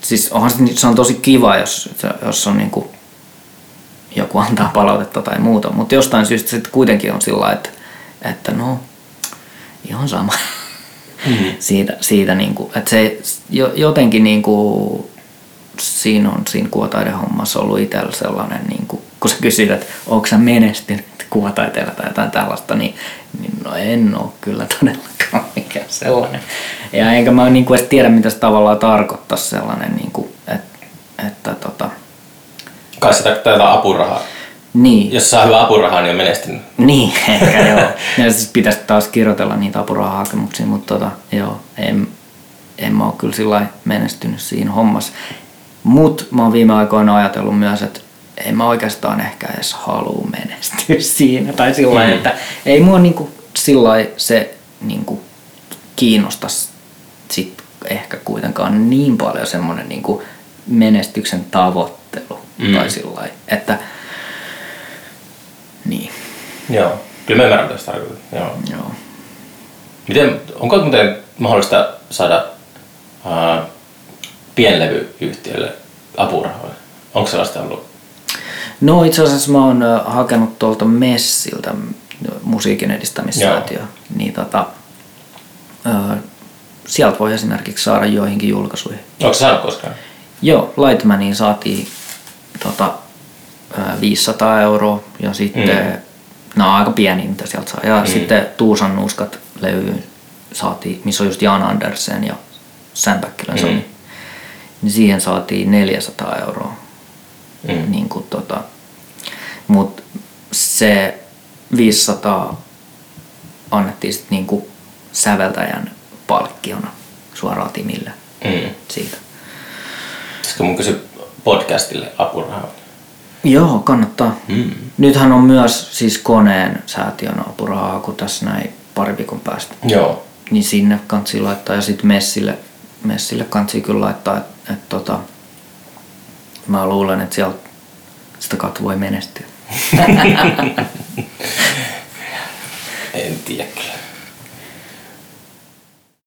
Siis onhan se, se on tosi kiva, jos, jos on niin kuin, joku antaa palautetta tai muuta, mutta jostain syystä sitten kuitenkin on sillä että, että no, ihan sama. Mm. siitä, siitä niin kuin, että se jo, jotenkin niin kuin, siinä on siinä kuvataidehommassa ollut itsellä sellainen, niin kuin, kun sä kysyt, että onko sä menestynyt kuvataiteella tai jotain tällaista, niin, niin no en ole kyllä todellakaan mikään sellainen. Ja enkä mä niin kuin edes tiedä, mitä se tavallaan tarkoittaa sellainen, niin kuin, että, että tota, Kai sitä tätä apurahaa. niin. Jos saa hyvää apurahaa, niin on menestynyt. Niin, ehkä joo. Ja siis pitäisi taas kirjoitella niitä apurahahakemuksia, mutta tota, joo, en, en mä ole kyllä sillä menestynyt siinä hommassa. Mutta mä oon viime aikoina ajatellut myös, että en mä oikeastaan ehkä edes halua menestyä siinä. Tai sillä Mm. että ei mua niinku sillä se niinku kiinnosta sit ehkä kuitenkaan niin paljon semmoinen niinku menestyksen tavoittelu. Mm. Tai sillä että niin, Joo. Kyllä mä ymmärrän, tarkoittaa. Joo. joo. Miten, onko muuten mahdollista saada ää, pienlevyyhtiölle apurahoja? Onko sellaista ollut? No itse asiassa mä oon hakenut tuolta Messiltä musiikin edistämissäätiö. Niin tota, ö, sieltä voi esimerkiksi saada joihinkin julkaisuihin. Onko saanut koskaan? Joo, Lightmaniin saatiin tota, ö, 500 euroa ja sitten, Mm. nämä on aika pieniä mitä sieltä saa. Ja Mm. sitten Tuusan nuuskat levyyn saatiin, missä on just Jan Andersen ja Sam Mm. Niin siihen saatiin 400 euroa Mm. niin kuin tota, mut se 500 annettiin sitten niin kuin säveltäjän palkkiona suoraan Timille Mm. siitä. Pitäisikö mun kysyä podcastille apurahaa? Joo, kannattaa. Mm. Nythän on myös siis koneen säätiön apurahaa, kun tässä näin pari viikon päästä. Joo. Niin sinne kansi laittaa ja sitten Messille, Messille kansi kyllä laittaa, että et, tota, mä luulen, että sieltä sitä kautta voi menestyä. En tiedä kyllä.